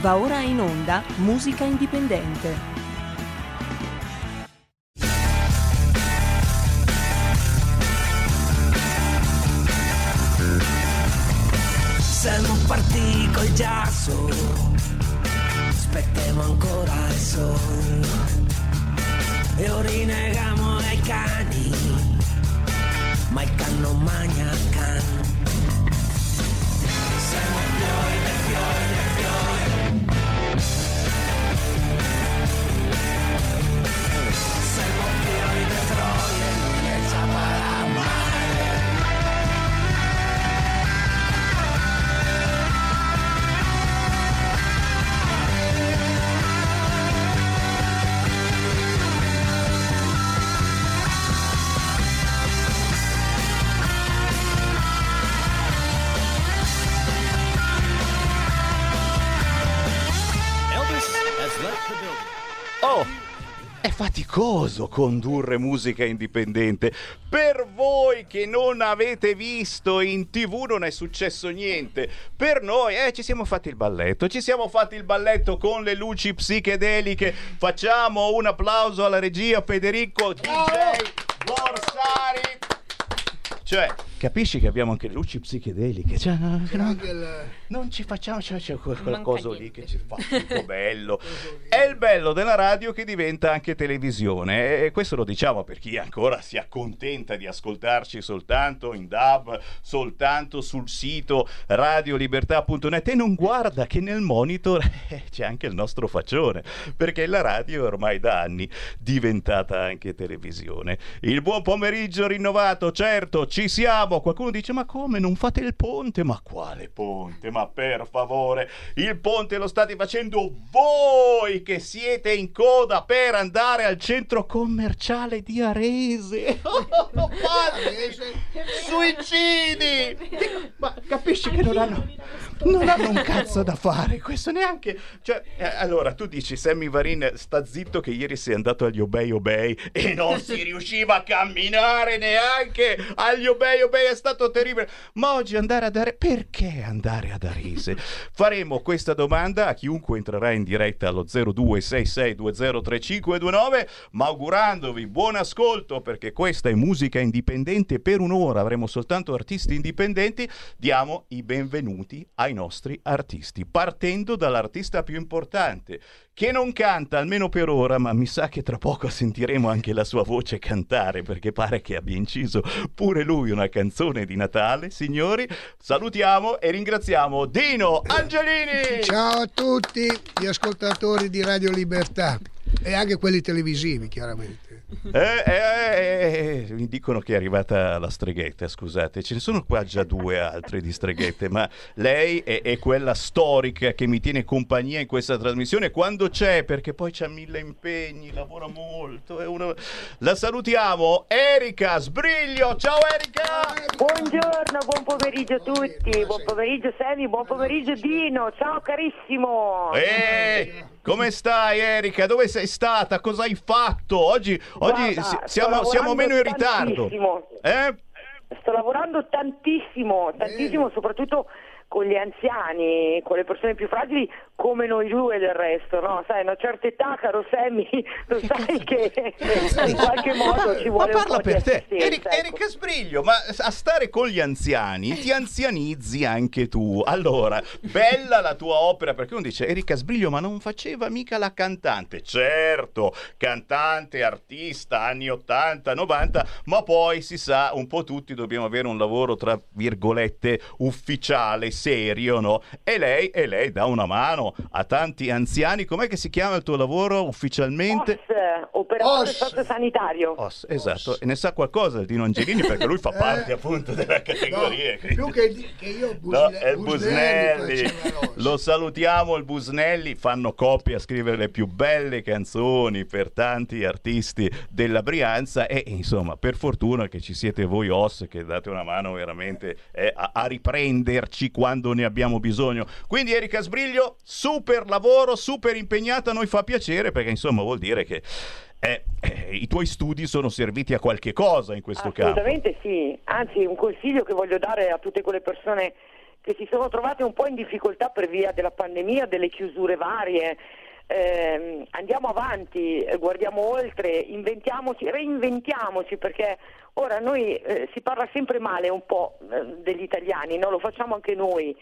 Va ora in onda Musica Indipendente. Siamo partiti col giasso, aspettiamo ancora il sole e ora rinnegamo ai cani, ma il can non magna can. Faticoso condurre musica indipendente. Per voi che non avete visto in tv non è successo niente. Per noi, eh, ci siamo fatti il balletto. Ci siamo fatti il balletto con le luci psichedeliche. Facciamo un applauso alla regia Federico DJ Borsari. Cioè, capisci che abbiamo anche luci psichedeliche? Cioè, no, no, non ci facciamo, c'è, c'è quel, Manca coso niente. lì che ci fa tutto bello. È il bello della radio che diventa anche televisione e questo lo diciamo per chi ancora si accontenta di ascoltarci soltanto in DAB, soltanto sul sito radiolibertà.net e non guarda che nel monitor eh, c'è anche il nostro faccione, perché la radio è ormai da anni diventata anche televisione. Il buon pomeriggio rinnovato, certo, ci siamo. Qualcuno dice "Ma come non fate il ponte?" Ma quale ponte? Ma per favore, il ponte lo state facendo voi che siete in coda per andare al centro commerciale di Arese. Suicidi! Dico, Ma capisci che non hanno, non hanno un cazzo da fare, questo neanche. Cioè, eh, allora tu dici Sammy Varin, sta zitto che ieri sei andato agli Obey Obey e non si riusciva a camminare neanche agli Obey Obey, è stato terribile. Ma oggi andare ad Arese, perché andare ad Arese? Faremo questa domanda a chiunque entrerà in diretta allo 0266203529, ma augurandovi buon ascolto perché questa è musica indipendente per un'ora, avremo soltanto artisti indipendenti, diamo i benvenuti ai nostri artisti, partendo dall'artista più importante, che non canta almeno per ora, ma mi sa che tra poco sentiremo anche la sua voce cantare, perché pare che abbia inciso pure lui una canzone di Natale. Signori, salutiamo e ringraziamo Dino Angelini! Ciao a tutti gli ascoltatori di Radio Libertà e anche quelli televisivi, chiaramente. Eh, eh, eh, mi dicono che è arrivata la streghetta, scusate, ce ne sono qua già due altre di streghette, ma lei è, è quella storica che mi tiene compagnia in questa trasmissione quando c'è, perché poi c'ha mille impegni, lavora molto. È una... La salutiamo, Erika Sbriglio, ciao Erika! Buongiorno, buon pomeriggio a tutti, buon pomeriggio Semi, buon pomeriggio Dino, ciao carissimo. Eh, come stai Erika? Dove sei stata? Cosa hai fatto? Oggi, oggi Guarda, siamo, siamo meno in ritardo. Eh? Sto lavorando tantissimo, tantissimo, soprattutto con gli anziani, con le persone più fragili, come noi due del resto, no? Sai, a una certa età, caro Sammy, lo sai che in qualche modo ci vuole ma un parla po' di per te. Eric- ecco. Erika Sbriglio, ma a stare con gli anziani ti anzianizzi anche tu. Allora, bella la tua opera, perché uno dice Erika Sbriglio, ma non faceva mica la cantante. Certo, cantante, artista, anni 80, 90, ma poi si sa, un po' tutti dobbiamo avere un lavoro tra virgolette ufficiale, serio, no? E lei, e lei dà una mano a tanti anziani. Com'è che si chiama il tuo lavoro ufficialmente? OS, operatore OS. sociosanitario. Os, esatto, e ne sa qualcosa il Dino Angelini perché lui fa parte appunto della categoria. Eh. No, più che, che io No, Busne- è il Busnelli, rosa. lo salutiamo il Busnelli, fanno coppia a scrivere le più belle canzoni per tanti artisti della Brianza e insomma per fortuna che ci siete voi OS che date una mano veramente eh, a, a riprenderci quando ne abbiamo bisogno. Quindi Erika Sbriglio, super lavoro, super impegnata, noi fa piacere perché insomma vuol dire che eh, eh, i tuoi studi sono serviti a qualche cosa in questo campo. Assolutamente sì, anzi un consiglio che voglio dare a tutte quelle persone che si sono trovate un po' in difficoltà per via della pandemia, delle chiusure varie. Eh, andiamo avanti, guardiamo oltre, inventiamoci, reinventiamoci perché ora noi eh, si parla sempre male un po' eh, degli italiani, no? lo facciamo anche noi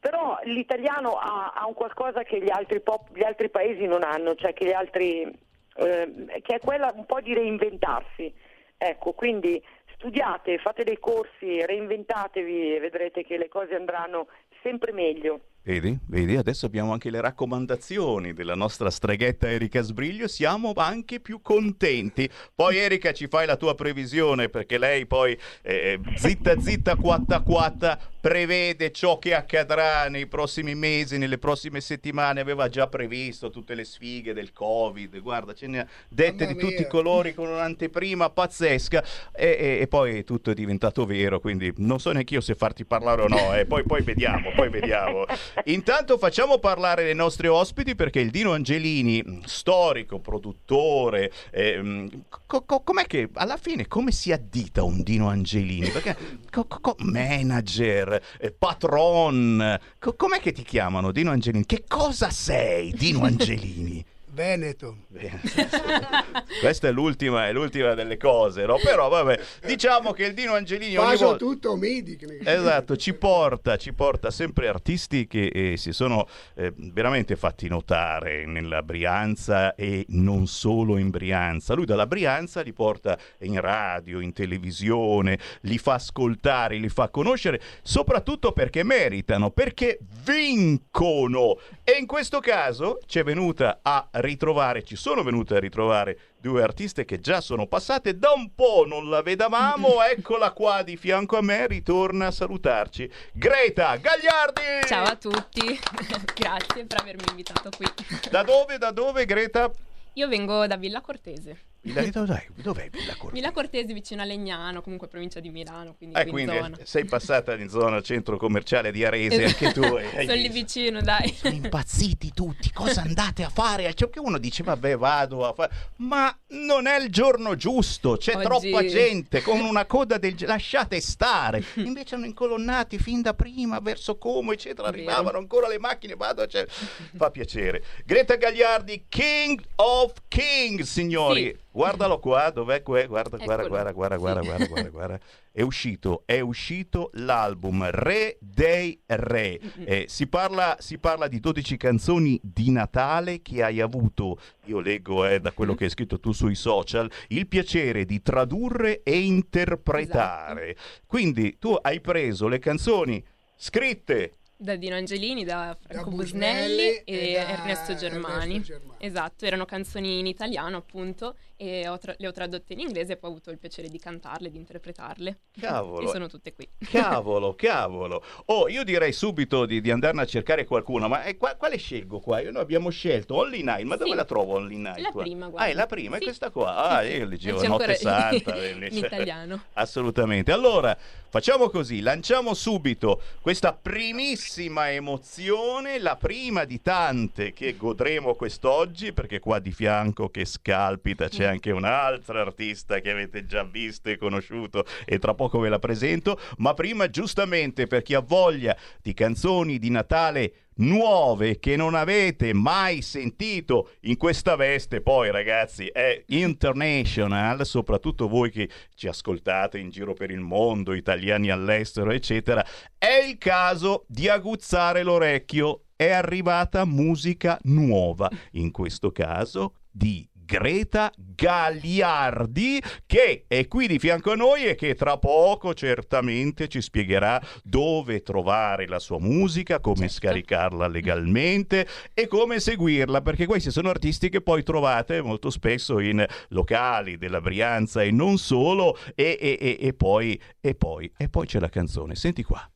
però l'italiano ha, ha un qualcosa che gli altri, pop, gli altri, paesi non hanno, cioè che, altri, eh, che è quella un po' di reinventarsi. Ecco, quindi studiate, fate dei corsi, reinventatevi e vedrete che le cose andranno sempre meglio. Vedi, vedi, adesso abbiamo anche le raccomandazioni della nostra streghetta Erika Sbriglio, siamo anche più contenti. Poi Erika ci fai la tua previsione perché lei poi eh, zitta zitta quatta quatta prevede ciò che accadrà nei prossimi mesi, nelle prossime settimane, aveva già previsto tutte le sfighe del Covid, guarda, ce ne ha dette Mamma di mia. tutti i colori con un'anteprima pazzesca e, e, e, poi tutto è diventato vero, quindi non so neanche io se farti parlare o no, eh. poi, poi vediamo, poi vediamo. Intanto facciamo parlare le nostre ospiti perché il Dino Angelini, storico, produttore, eh, co- co- com'è che alla fine come si addita un Dino Angelini? Perché co- manager, eh, patron, com'è che ti chiamano Dino Angelini? Che cosa sei Dino Angelini? Veneto. Questa è l'ultima, è l'ultima, delle cose, no? Però vabbè, diciamo che il Dino Angelini ogni volta... tutto midi. Esatto, ci porta, ci porta sempre artisti che eh, si sono eh, veramente fatti notare nella Brianza e non solo in Brianza. Lui dalla Brianza li porta in radio, in televisione, li fa ascoltare, li fa conoscere, soprattutto perché meritano, perché vincono. E in questo caso ci è venuta a ritrovare, ci sono venute a ritrovare due artiste che già sono passate da un po', non la vedavamo, eccola qua di fianco a me, ritorna a salutarci. Greta Gagliardi! Ciao a tutti, grazie per avermi invitato qui. Da dove, da dove Greta? Io vengo da Villa Cortese. Villa, dov'è, dov'è Villa Cortese? Villa Cortese vicino a Legnano, comunque provincia di Milano. Quindi, eh, quindi sei passata in zona centro commerciale di Arese esatto. anche tu. Sono lì vicino, dai. Sono impazziti tutti, cosa andate a fare? Cioè, che uno dice, vabbè, vado a fare... Ma non è il giorno giusto, c'è Oggi... troppa gente con una coda del... Lasciate stare. Invece hanno incolonnati fin da prima verso Como, eccetera. Arrivavano ancora le macchine, vado, cioè... fa piacere. Greta Gagliardi, King of Kings, signori. Sì. Guardalo qua, dov'è qua? Guarda, guarda, guarda, guarda, guarda, guarda, guarda, guarda. È uscito, è uscito l'album Re dei Re. Eh, si, parla, si, parla, di 12 canzoni di Natale che hai avuto, io leggo eh, da quello che hai scritto tu sui social, il piacere di tradurre e interpretare. Esatto. Quindi tu hai preso le canzoni scritte da Dino Angelini, da Franco da Busnelli, e, e Ernesto, Germani. Ernesto Germani. Esatto, erano canzoni in italiano appunto e ho tra- le ho tradotte in inglese e poi ho avuto il piacere di cantarle, di interpretarle. Cavolo. e sono tutte qui. Cavolo, cavolo. Oh, io direi subito di, di andarne a cercare qualcuno, ma eh, qua, quale scelgo qua? Io, noi abbiamo scelto Only Nine, ma dove sì. la trovo Only Nine? La qua? prima, guarda. Ah, è la prima, sì. è questa qua. Ah, io leggevo Notte Santa. in italiano. Assolutamente. Allora, facciamo così, lanciamo subito questa primissima emozione, la prima di tante che godremo quest'oggi, perché qua di fianco che scalpita c'è anche un'altra artista che avete già visto e conosciuto e tra poco ve la presento, ma prima giustamente per chi ha voglia di canzoni di Natale nuove che non avete mai sentito in questa veste, poi ragazzi è international, soprattutto voi che ci ascoltate in giro per il mondo, italiani all'estero, eccetera, è il caso di aguzzare l'orecchio. È arrivata musica nuova, in questo caso di Greta Gagliardi che è qui di fianco a noi e che tra poco certamente ci spiegherà dove trovare la sua musica, come certo. scaricarla legalmente e come seguirla, perché questi sono artisti che poi trovate molto spesso in locali della Brianza e non solo e, e, e, e poi, e poi, e poi c'è la canzone. Senti qua.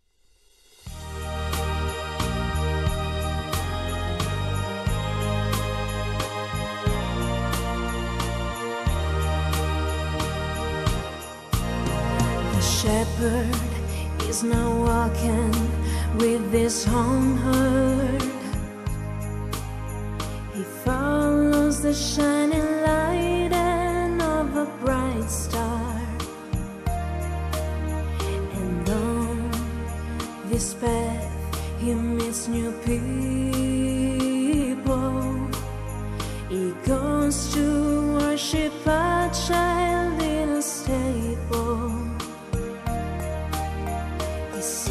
Shepherd is now walking with this home herd. He follows the shining light and of a bright star. And on this path he meets new people. He goes to worship a child in a stable.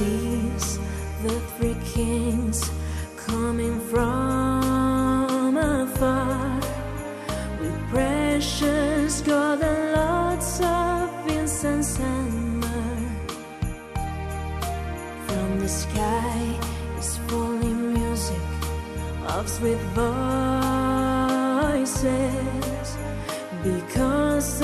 Sees the three kings coming from afar with precious gold and lots of incense and myrrh. From the sky is falling music of sweet voices because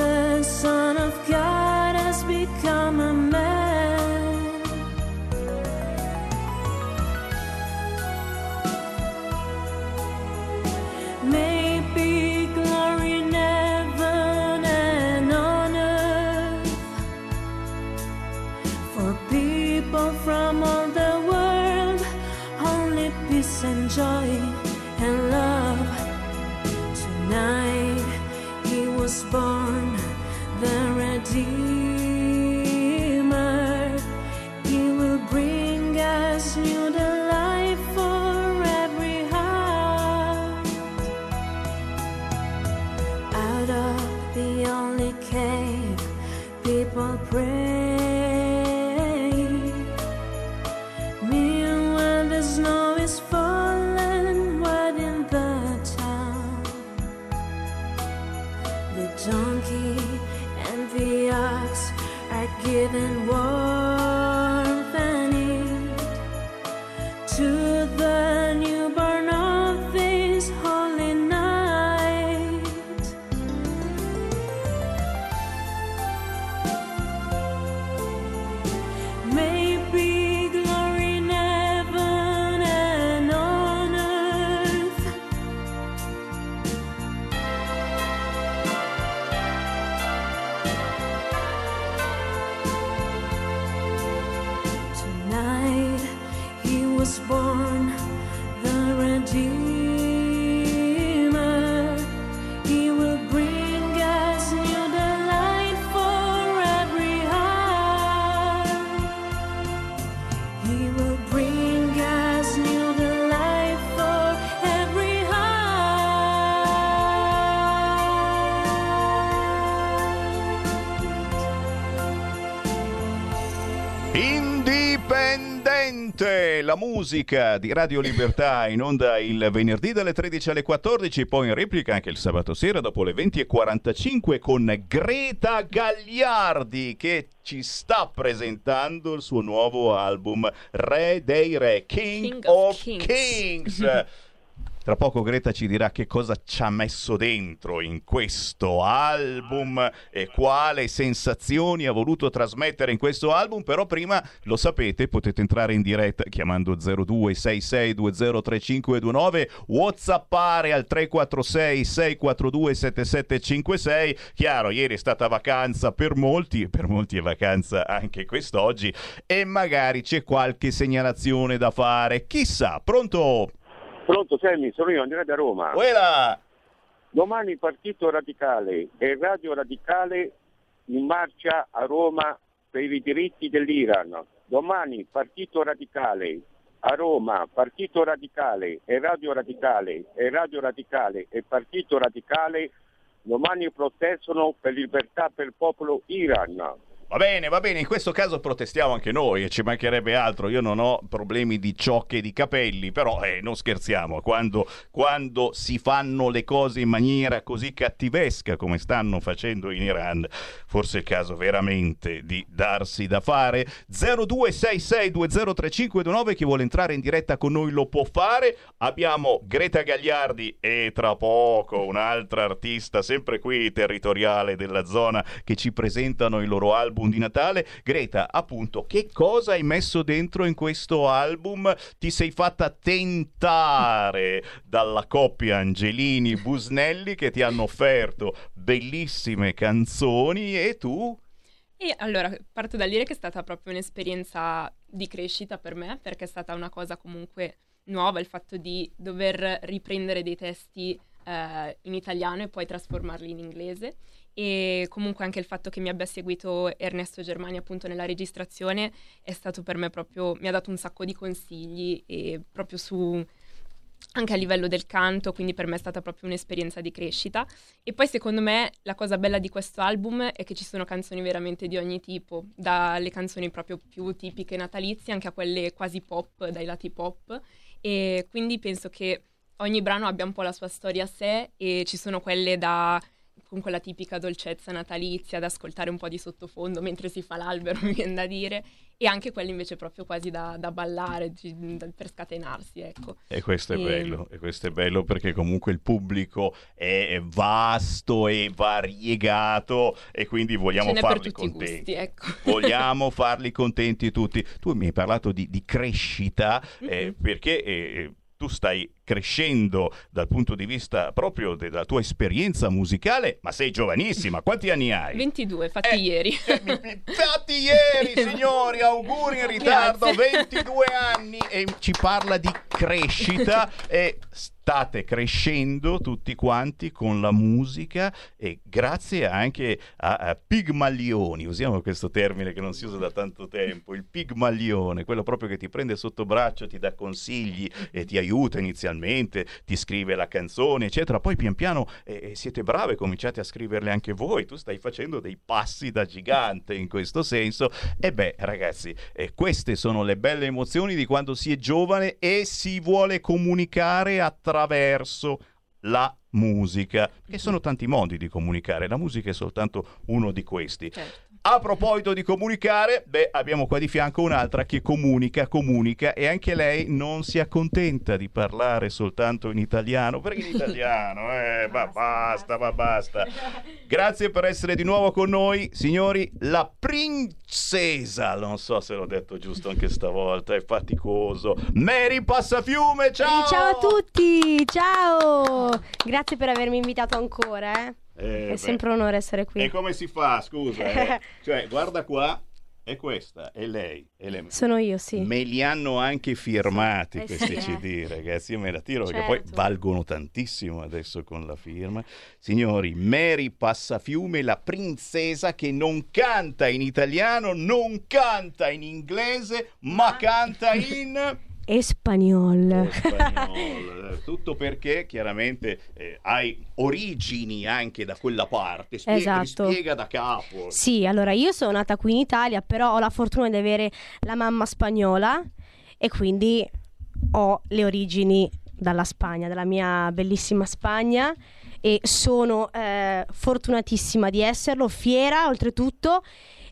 musica di Radio Libertà in onda il venerdì dalle 13 alle 14, poi in replica anche il sabato sera dopo le 20.45 con Greta Gagliardi che ci sta presentando il suo nuovo album Re dei Re, King, King of Kings. Kings. Tra poco Greta ci dirà che cosa ci ha messo dentro in questo album e quale sensazioni ha voluto trasmettere in questo album, però prima lo sapete, potete entrare in diretta chiamando 0266203529, whatsappare al 346 642 7756. Chiaro, ieri è stata vacanza per molti, per molti è vacanza anche quest'oggi e magari c'è qualche segnalazione da fare. Chissà, pronto? Pronto, Sammy, sono io, Andrea da Roma. Quella Domani Partito Radicale e Radio Radicale in marcia a Roma per i diritti dell'Iran. Domani Partito Radicale a Roma, Partito Radicale e Radio Radicale e Radio Radicale e Partito Radicale domani protestano per libertà per il popolo Iran. Va bene, va bene, in questo caso protestiamo anche noi e ci mancherebbe altro, io non ho problemi di ciocche di capelli, però eh, non scherziamo, quando, quando si fanno le cose in maniera così cattivesca come stanno facendo in Iran, forse è il caso veramente di darsi da fare. 0266203529, chi vuole entrare in diretta con noi lo può fare, abbiamo Greta Gagliardi e tra poco un'altra artista, sempre qui territoriale della zona, che ci presentano il loro album di Natale. Greta, appunto, che cosa hai messo dentro in questo album? Ti sei fatta tentare dalla coppia Angelini-Busnelli che ti hanno offerto bellissime canzoni e tu... E allora parto dal dire che è stata proprio un'esperienza di crescita per me, perché è stata una cosa comunque nuova il fatto di dover riprendere dei testi eh, in italiano e poi trasformarli in inglese. E comunque anche il fatto che mi abbia seguito Ernesto Germani appunto nella registrazione è stato per me proprio, mi ha dato un sacco di consigli e proprio su anche a livello del canto, quindi per me è stata proprio un'esperienza di crescita. E poi secondo me la cosa bella di questo album è che ci sono canzoni veramente di ogni tipo, dalle canzoni proprio più tipiche natalizie anche a quelle quasi pop, dai lati pop. E quindi penso che ogni brano abbia un po' la sua storia a sé e ci sono quelle da con quella tipica dolcezza natalizia da ascoltare un po' di sottofondo mentre si fa l'albero, mi viene da dire, e anche quelli invece proprio quasi da, da ballare, per scatenarsi, ecco. E questo è e... bello, e questo è bello perché comunque il pubblico è vasto e variegato e quindi vogliamo farli contenti. Gusti, ecco. Vogliamo farli contenti tutti. Tu mi hai parlato di, di crescita mm-hmm. eh, perché... Eh, tu stai crescendo dal punto di vista proprio della tua esperienza musicale, ma sei giovanissima. Quanti anni hai? 22, fatti eh, ieri. Eh, fatti ieri, signori, auguri in ritardo, Grazie. 22 anni e ci parla di crescita e state crescendo tutti quanti con la musica e grazie anche a, a Pigmalioni, usiamo questo termine che non si usa da tanto tempo, il Pigmalione, quello proprio che ti prende sotto braccio, ti dà consigli e ti aiuta inizialmente, ti scrive la canzone, eccetera. Poi pian piano eh, siete brave, cominciate a scriverle anche voi, tu stai facendo dei passi da gigante in questo senso. E beh, ragazzi, eh, queste sono le belle emozioni di quando si è giovane e si vuole comunicare attraverso attraverso la musica, che sono tanti modi di comunicare, la musica è soltanto uno di questi. Certo. A proposito di comunicare, beh, abbiamo qua di fianco un'altra che comunica, comunica e anche lei non si accontenta di parlare soltanto in italiano, perché in italiano, eh, ma basta, ma basta. Grazie per essere di nuovo con noi, signori, la princesa, non so se l'ho detto giusto anche stavolta, è faticoso. Mary Passafiume, ciao! Ciao a tutti, ciao! Grazie per avermi invitato ancora, eh. Eh, è beh. sempre un onore essere qui. E come si fa, scusa? Eh? cioè, guarda qua, è questa, è lei. È le... Sono io, sì. Me li hanno anche firmati sì. questi eh sì, CD, eh. ragazzi. Io me la tiro certo. perché poi valgono tantissimo adesso con la firma. Signori, Mary Passafiume, la princesa che non canta in italiano, non canta in inglese, ma canta in Espagnol. Espagnol. Tutto perché chiaramente eh, hai origini anche da quella parte. Spiega, esatto. spiega da capo. Sì, allora io sono nata qui in Italia, però ho la fortuna di avere la mamma spagnola e quindi ho le origini dalla Spagna, dalla mia bellissima Spagna e sono eh, fortunatissima di esserlo, fiera oltretutto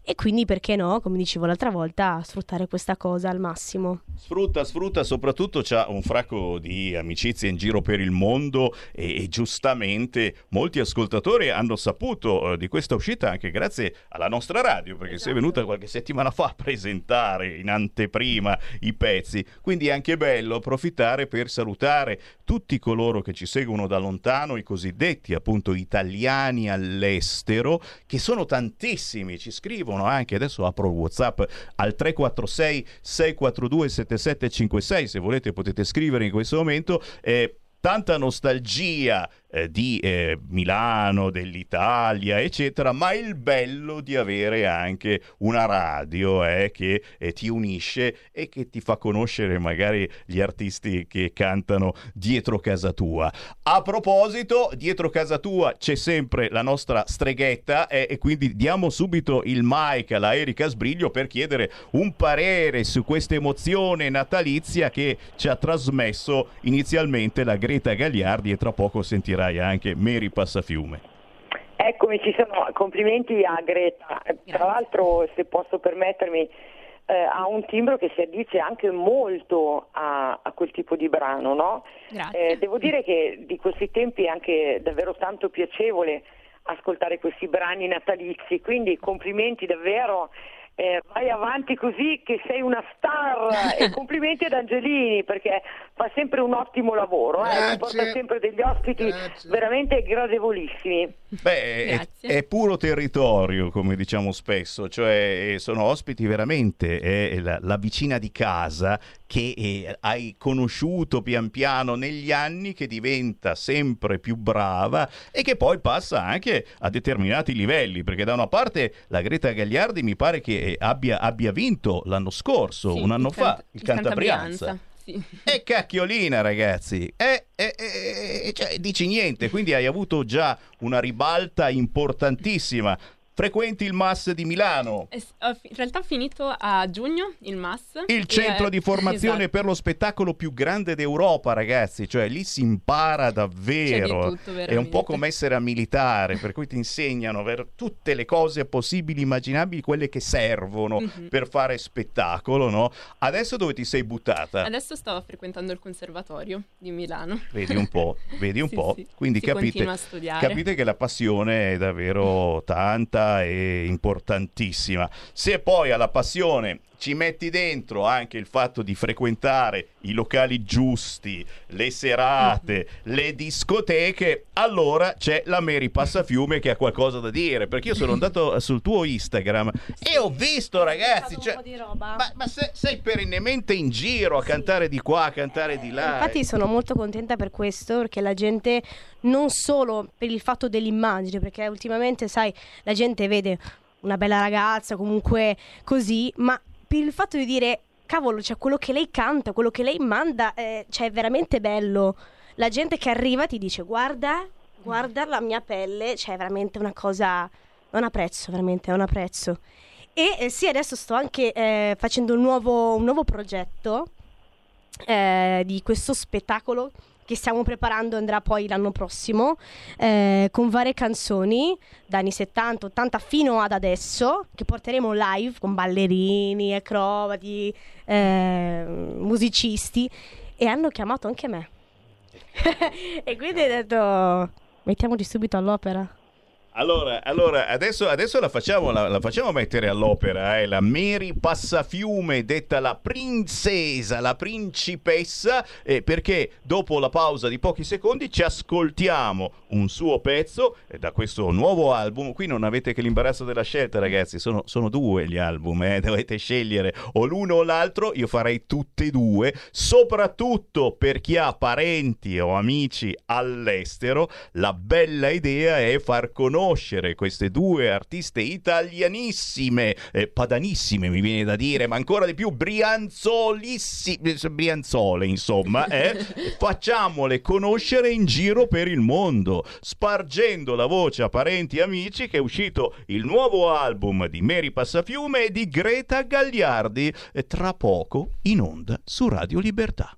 e quindi perché no, come dicevo l'altra volta, sfruttare questa cosa al massimo. Sfrutta, sfrutta, soprattutto c'ha un fracco di amicizie in giro per il mondo e, e giustamente molti ascoltatori hanno saputo uh, di questa uscita anche grazie alla nostra radio, perché esatto. sei venuta qualche settimana fa a presentare in anteprima i pezzi, quindi è anche bello approfittare per salutare tutti coloro che ci seguono da lontano, i cosiddetti appunto italiani all'estero, che sono tantissimi, ci scrivono scrivono anche, adesso apro Whatsapp al 346 642 7756, se volete potete scrivere in questo momento. Eh, tanta nostalgia eh, di eh, Milano, dell'Italia, eccetera, ma il bello di avere anche una radio eh, che eh, ti unisce e che ti fa conoscere magari gli artisti che cantano dietro casa tua. A proposito, dietro casa tua c'è sempre la nostra streghetta eh, e quindi diamo subito il mic alla Erika Sbriglio per chiedere un parere su questa emozione natalizia che ci ha trasmesso inizialmente la Greta Gagliardi e tra poco sentirà sarai anche Mary Passafiume. Eccomi, ci sono complimenti a Greta. Grazie. Tra l'altro, se posso permettermi, eh, ha un timbro che si addice anche molto a, a quel tipo di brano, no? eh, devo dire che di questi tempi è anche davvero tanto piacevole ascoltare questi brani natalizi, quindi complimenti davvero eh, vai avanti così che sei una star e complimenti ad Angelini perché fa sempre un ottimo lavoro, eh, porta sempre degli ospiti Grazie. veramente gradevolissimi. Beh, è, è, puro territorio, come diciamo spesso, cioè sono ospiti veramente, è la, la vicina di casa che eh, hai conosciuto pian piano negli anni, che diventa sempre più brava e che poi passa anche a determinati livelli, perché da una parte la Greta Gagliardi mi pare che eh, abbia, abbia vinto l'anno scorso, Sì, un anno il fa, cant- il Cantabrianza. Sì. E cacchiolina, ragazzi, e- e- e- cioè, dici niente, quindi hai avuto già una ribalta importantissima. Frequenti il MAS di Milano, Eh, In realtà ho finito a giugno il MAS. il centro di formazione esatto. per lo spettacolo più grande d'Europa, ragazzi. Cioè, lì si impara davvero. Tutto, È un po' come essere a militare, per cui ti insegnano tutte le cose possibili, immaginabili, quelle che servono Mhm. per fare spettacolo, no? Adesso dove ti sei buttata? Adesso sto frequentando il conservatorio di Milano. Vedi un po', vedi un Sì, po'. sì. Quindi Si capite, continua a studiare. capite che la passione è davvero tanta e importantissima. Se poi alla passione ci metti dentro anche il fatto di frequentare i locali giusti, le serate, le discoteche, allora c'è la Mary Passafiume che ha qualcosa da dire. Perché io sono andato sul tuo Instagram e ho visto, ragazzi, cioè, ma, ma se- sei perennemente in giro a cantare di qua, a cantare di là. Infatti sono molto contenta per questo, perché la gente non solo per il fatto dell'immagine, perché ultimamente, sai, la gente vede una bella ragazza, comunque così, ma per il fatto di dire, cavolo, cioè quello che lei canta, quello che lei manda, eh, cioè è veramente bello. La gente che arriva ti dice, guarda, guarda la mia pelle, cioè è veramente una cosa, non ha prezzo, veramente, non ha prezzo. E eh, sì, adesso sto anche eh, facendo un nuovo, un nuovo progetto eh, di questo spettacolo che stiamo preparando, andrà poi l'anno prossimo, eh, con varie canzoni da anni 70, 80 fino ad adesso, che porteremo live con ballerini, acrobati, eh, musicisti, e hanno chiamato anche me. e quindi ho detto, mettiamoci subito all'opera. Allora, allora adesso, adesso la, facciamo, la, la facciamo mettere all'opera, eh? la Mary Passafiume, detta la princesa, la principessa, eh, perché dopo la pausa di pochi secondi ci ascoltiamo un suo pezzo eh, da questo nuovo album. Qui non avete che l'imbarazzo della scelta, ragazzi, sono, sono due gli album, eh? dovete scegliere o l'uno o l'altro, io farei tutte e due, soprattutto per chi ha parenti o amici all'estero, la bella idea è far conoscere queste due artiste italianissime, eh, padanissime mi viene da dire, ma ancora di più brianzolissime, brianzole insomma, eh? facciamole conoscere in giro per il mondo, spargendo la voce a parenti e amici che è uscito il nuovo album di Mary Passafiume e di Greta Gagliardi, eh, tra poco in onda su Radio Libertà.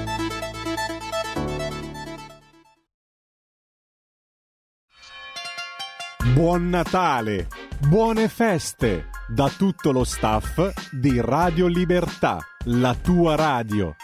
Buon Natale, buone feste da tutto lo staff di Radio Libertà, la tua radio.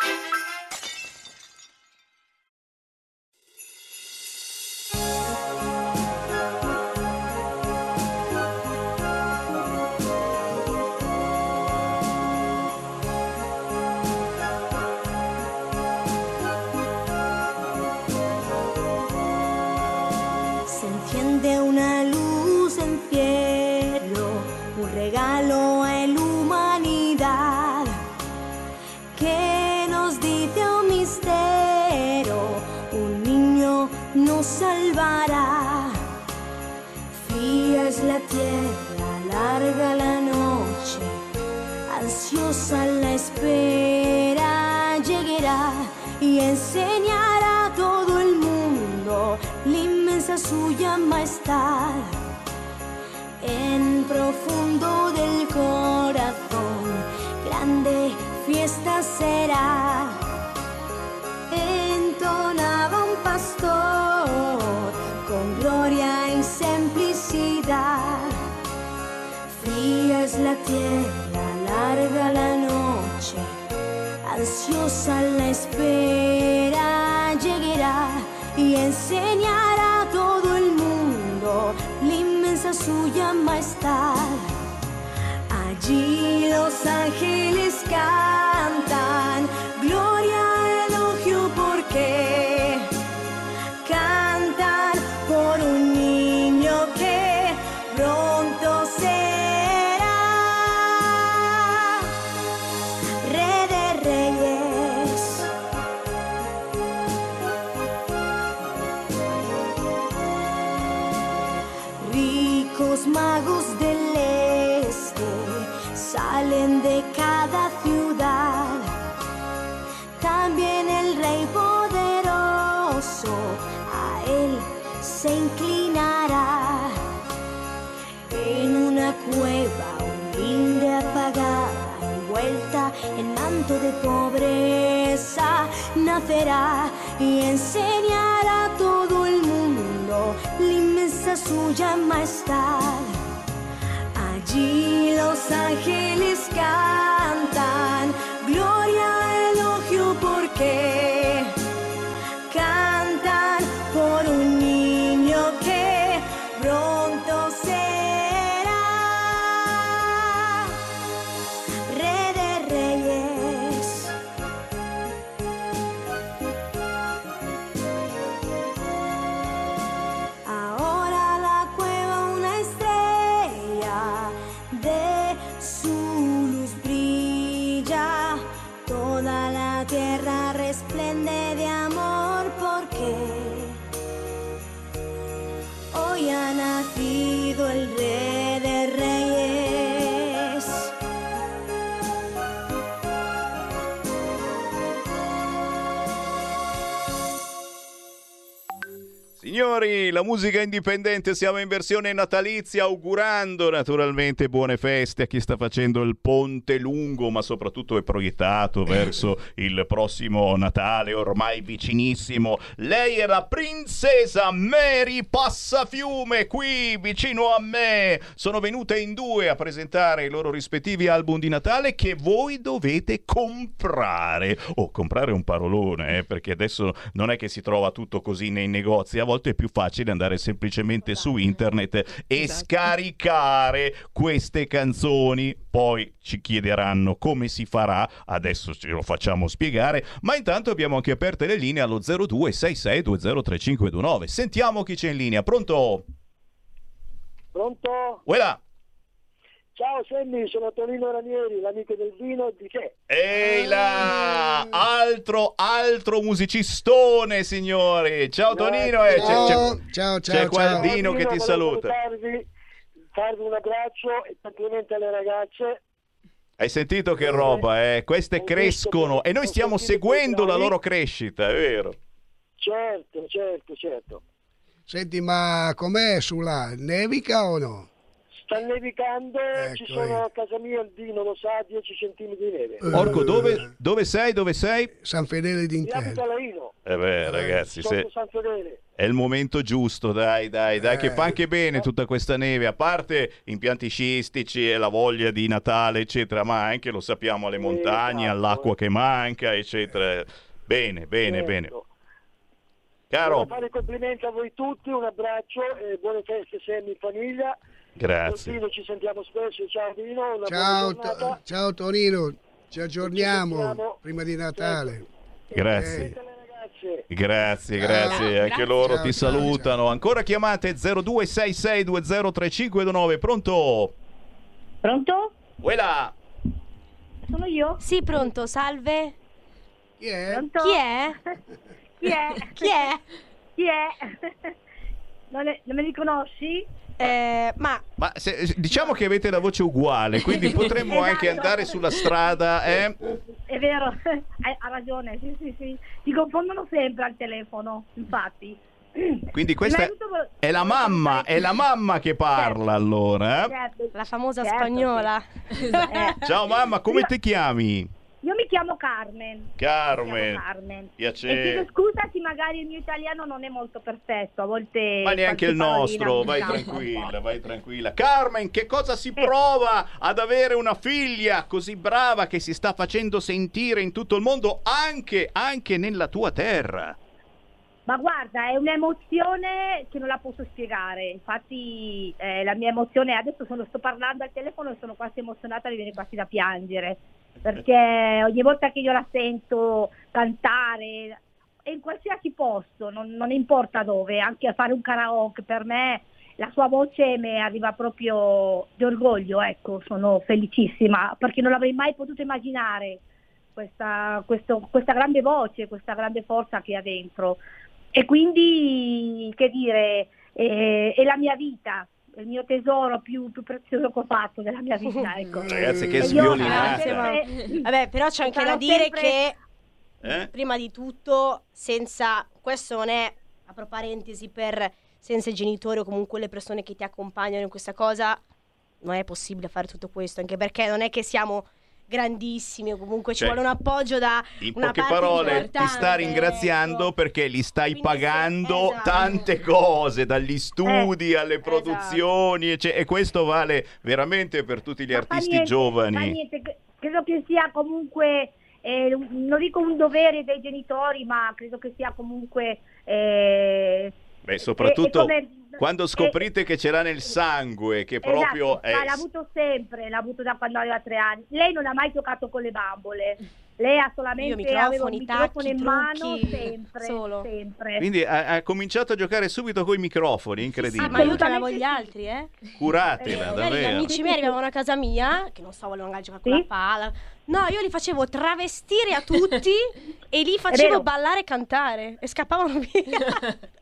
Suya majestad. En profundo del corazón, grande fiesta será. Entonaba un pastor con gloria y simplicidad. Fría es la tierra, larga la noche, ansiosa la espera, llegará y enseñará su llama está. Allí los ángeles cantan. De pobreza, nacerá y enseñará a todo el mundo la inmensa suya majestad. Allí los ángeles cantan, gloria, elogio, porque La musica indipendente, siamo in versione natalizia, augurando naturalmente buone feste a chi sta facendo il ponte lungo, ma soprattutto è proiettato verso il prossimo Natale, ormai vicinissimo. Lei è la princesa Mary Passafiume, qui vicino a me. Sono venute in due a presentare i loro rispettivi album di Natale che voi dovete comprare. O comprare un parolone, eh, perché adesso non è che si trova tutto così nei negozi, a volte è più facile andare semplicemente su internet e scaricare queste canzoni. Poi ci chiederanno come si farà, adesso ce lo facciamo spiegare, ma intanto abbiamo anche aperte le linee allo 0266203529. Sentiamo chi c'è in linea. Pronto? Pronto? Uela. Ciao Sammy, sono Tonino Ranieri, l'amico del vino di che? Ehi là! Altro, altro musicistone, signori! Ciao Tonino! eh, c'è- Ciao, c'è, ciao, ciao, c'è qua ciao. il Dino che ti saluta. salutarvi, farvi un abbraccio e complimenti alle ragazze. Hai sentito che roba, eh? Queste crescono e noi stiamo seguendo la loro crescita, è vero? Certo, certo, certo. Senti, ma com'è su là? Nevica o no? Sta nevicando, Ecco, ci sono a casa mia, il Dino lo sa, 10 cm di neve. Orco, dove, dove sei? Dove sei? San Fedele d'Interno. Eh beh, ragazzi, se- sotto San Fedele. è il momento giusto, dai, dai, dai, che Eh. fa anche bene tutta questa neve, a parte impianti sciistici e la voglia di Natale, eccetera, ma anche lo sappiamo alle montagne, esatto. all'acqua che manca, eccetera. Bene, bene, Certo. bene. Caro, fare i complimenti a voi tutti, un abbraccio e buone feste Sammy in famiglia. Grazie. Con Dino ci sentiamo spesso, ciao Dino, una Ciao. To- ciao Tonino, ci aggiorniamo Ci sentiamo. prima di Natale. Grazie. Le ragazze. Grazie, Ciao. grazie, anche Grazie. loro Ciao, ti ciao, salutano. Ancora chiamate 0266203529. Pronto? Pronto? Uela! Sono io? Sì, pronto, salve. Chi è? Pronto? Chi è? Chi è? Chi è? Chi è? Non, le- non mi riconosci? Eh, ma Ma se- diciamo che avete la voce uguale, quindi potremmo anche Esatto. andare sulla strada, eh? È vero, ha ragione, sì, sì, sì. Ti confondono sempre al telefono, infatti. Quindi questa è, la mamma, è la mamma che parla allora. eh? Certo, la famosa certo, spagnola. sì. Eh, Ciao mamma, come ti chiami? Io mi chiamo Carmen. Carmen. chiamo Carmen. E Piacere. chiedo scusa se magari il mio italiano non è molto perfetto, a volte... Ma neanche il nostro, vai tranquilla, vai tranquilla. Carmen, che cosa si prova ad avere una figlia così brava che si sta facendo sentire in tutto il mondo, anche, anche nella tua terra? Ma guarda, è un'emozione che non la posso spiegare. Infatti, eh, la mia emozione adesso sono, sto parlando al telefono e sono quasi emozionata, mi viene quasi da piangere. Perché ogni volta che io la sento cantare, in qualsiasi posto, non, non importa dove, anche a fare un karaoke, per me la sua voce mi arriva proprio di orgoglio, ecco, sono felicissima perché non l'avrei mai potuto immaginare questa, questo- questa grande voce, questa grande forza che ha dentro. E quindi, che dire, è, è la mia vita, il mio tesoro più, più prezioso che ho fatto nella mia vita. Ecco. Ragazzi, che io sviolinata. Vabbè, sempre- Vabbè, però c'è anche da dire sempre- che Eh? prima di tutto, senza questo non è apro parentesi per senza i genitori o comunque le persone che ti accompagnano in questa cosa, non è possibile fare tutto questo, anche perché non è che siamo grandissimi o comunque ci Cioè, vuole un appoggio da In una poche parole, ti sta ringraziando ecco. perché gli stai Quindi pagando esatto. tante cose, dagli studi Eh, alle produzioni, ecce- e questo vale veramente per tutti gli Ma artisti niente, giovani. niente, credo che sia comunque, eh, non dico un dovere dei genitori, ma credo che sia comunque... eh, Beh, soprattutto è come- quando scoprite che ce l'ha nel sangue, che proprio esatto, è... ma l'ha avuto sempre, l'ha avuto da quando aveva tre anni. Lei non ha mai giocato con le bambole. Lei ha solamente Io microfoni, aveva un microfono tacchi, in mano sempre, solo. sempre. Quindi ha, ha cominciato a giocare subito con i microfoni, incredibile. Ah, ma io chiamavo gli altri, eh? Curatela, Magari gli davvero. amici miei arrivavano a casa mia, che non so, volevano andare a giocare con Sì? la palla. No, io li facevo travestire a tutti e li facevo ballare e cantare e scappavano via.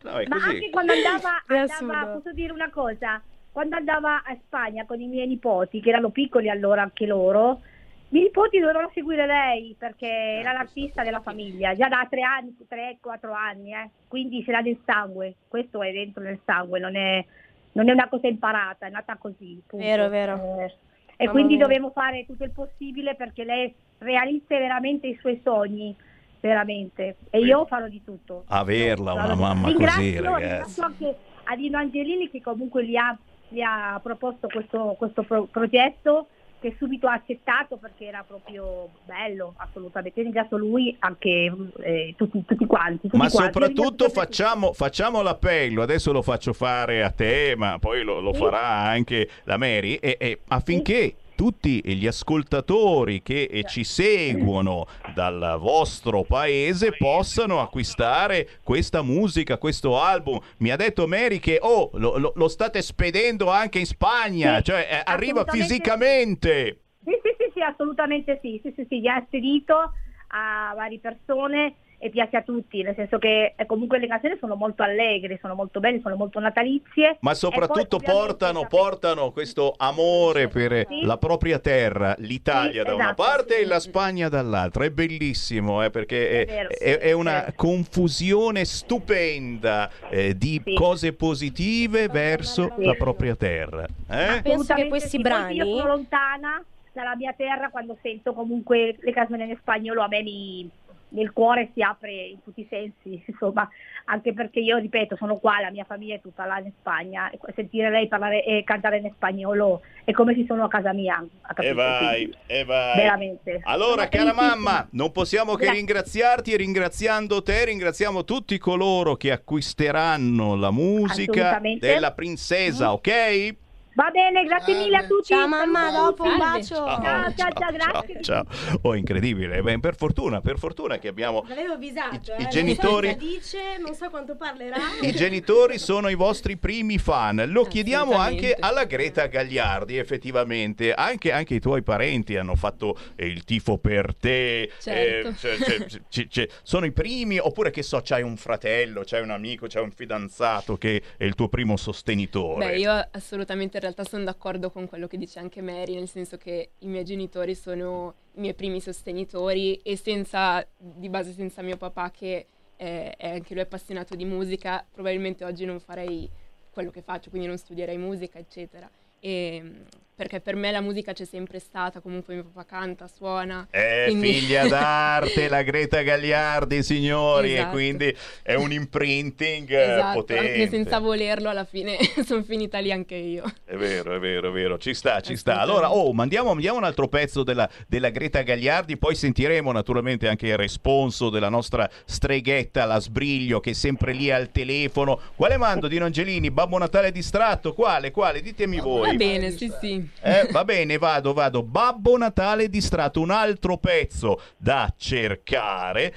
No, è Ma così. anche quando andava, andava, posso dire una cosa, quando andava a Spagna con i miei nipoti, che erano piccoli allora anche loro, i miei nipoti dovevano seguire lei perché era l'artista della famiglia, già da tre anni, tre, quattro anni, eh. quindi ce l'ha nel sangue, questo è dentro nel sangue, non è, non è una cosa imparata, è nata così. punto. Vero, vero. Eh, e quindi dobbiamo fare tutto il possibile perché lei realizzi veramente i suoi sogni, veramente. E io farò di tutto. Averla una Farò di- mamma così, Ringrazio- ragazzi. ringrazio anche a Dino Angelini che comunque gli ha, gli ha proposto questo, questo pro- progetto che subito ha accettato perché era proprio bello, assolutamente. Ringrazio lui, anche eh, tutti, tutti quanti. tutti Ma quanti. soprattutto facciamo, facciamo l'appello, adesso lo faccio fare a te, ma poi lo, lo Sì. farà anche la Mary, e, e affinché tutti gli ascoltatori che eh, ci seguono dal vostro paese possano acquistare questa musica, questo album. Mi ha detto Mary che oh, lo, lo- state spedendo anche in Spagna, Sì, cioè eh, arriva fisicamente. Sì, sì, sì, sì, assolutamente sì, sì, sì, sì, gli ha spedito a varie persone e piace a tutti, nel senso che eh, comunque le canzoni sono molto allegre, sono molto belle, sono molto natalizie. Ma soprattutto poi, portano, sapete- portano questo amore per Sì. la propria terra, l'Italia Sì, da una esatto, parte sì. e la Spagna dall'altra. È bellissimo, eh, perché è, È vero, è- sì, è una confusione stupenda eh, di Sì. cose positive verso Sì. la propria terra. eh? Penso che questi brani- Io sono lontana dalla mia terra quando sento comunque le canzoni in spagnolo, a me mi, il cuore si apre in tutti i sensi, insomma, anche perché io ripeto, sono qua, la mia famiglia è tutta là in Spagna, e sentire lei parlare e cantare in spagnolo è come se sono a casa mia. a? E vai, Quindi, e vai. Veramente. Allora, cara mamma, non possiamo che ringraziarti e ringraziando te, ringraziamo tutti coloro che acquisteranno la musica della princesa, ok? Va bene, grazie mille a tutti. Ciao mamma, dopo un bacio. Ciao, ciao, ciao, grazie. Ciao, ciao. Oh, incredibile. Beh, per fortuna, per fortuna che abbiamo L'avevo avvisato, I- eh. i non genitori- so dice, non so quanto parlerà. i genitori sono i vostri primi fan. Lo chiediamo anche alla Greta Gagliardi, effettivamente. Anche, anche i tuoi parenti hanno fatto eh, il tifo per te. Certo. Eh, cioè, cioè, c- c- sono i primi, oppure che so, c'hai un fratello, c'hai un amico, c'hai un fidanzato che è il tuo primo sostenitore. Beh, io assolutamente realtà sono d'accordo con quello che dice anche Mary, nel senso che i miei genitori sono i miei primi sostenitori e senza, di base senza mio papà che eh, è anche lui appassionato di musica, probabilmente oggi non farei quello che faccio, quindi non studierei musica, eccetera. E, perché per me la musica c'è sempre stata, comunque mio papà canta, suona. È quindi- figlia d'arte la Greta Gagliardi, signori, e Esatto. quindi è un imprinting Esatto, potente. anche senza volerlo alla fine sono finita lì anche io. È vero, è vero, è vero, ci sta, ci sta. Allora, oh, mandiamo, mandiamo un altro pezzo della, della Greta Gagliardi, poi sentiremo naturalmente anche il responso della nostra streghetta, la Sbriglio, che è sempre lì al telefono. Quale mando, Dino Angelini? Babbo Natale distratto? Quale, quale? Ditemi voi. Va bene, sì, sì. Eh, va bene, vado, vado. Babbo Natale distratto, un altro pezzo da cercare.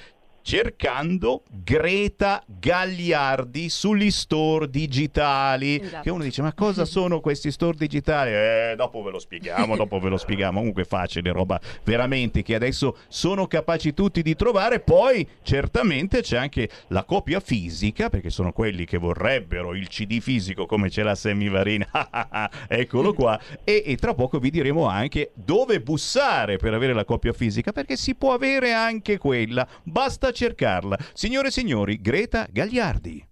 Cercando Greta Gagliardi sugli store digitali. Esatto. Che uno dice: Ma cosa sono questi store digitali? Eh, dopo ve lo spieghiamo, dopo ve lo spieghiamo. Comunque facile, roba veramente che adesso sono capaci tutti di trovare. Poi certamente c'è anche la copia fisica, perché sono quelli che vorrebbero il CD fisico come ce l'ha Sammy Varin. Eccolo qua. E, e tra poco vi diremo anche dove bussare per avere la copia fisica, perché si può avere anche quella. Basta cercarla. Signore e signori, Greta Gagliardi.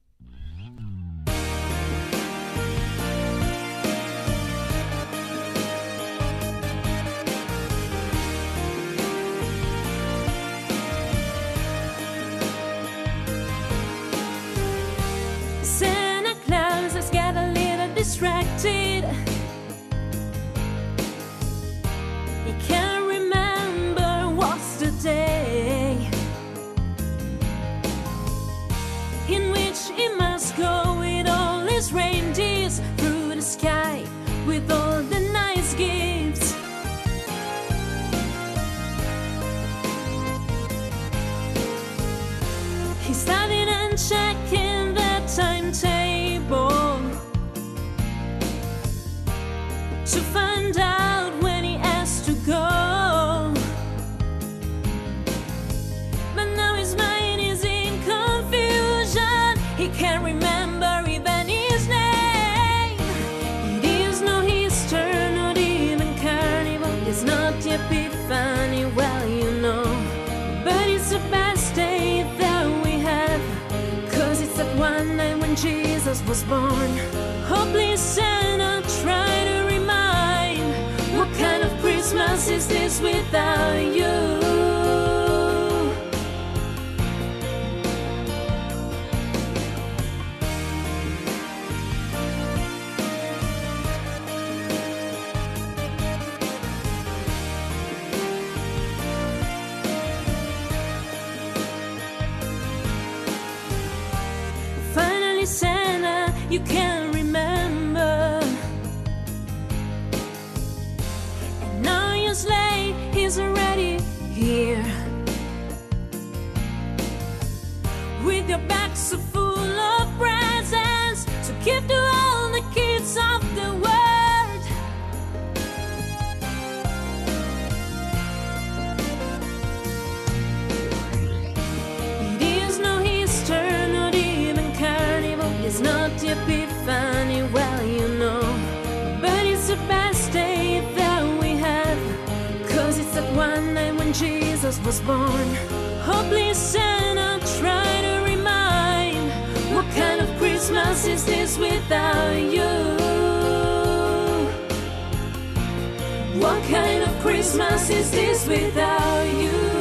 Go with all his reindeers through the sky with all the nice gifts. He's studying and checking the timetable to find out was born. Please, Santa, try to remind. What kind of Christmas is this without you? You can remember. And now your sleigh is already here. With your back so full of presents to give to was born. Oh, please, Santa, try to remind. What kind of Christmas is this without you? What kind of Christmas is this without you?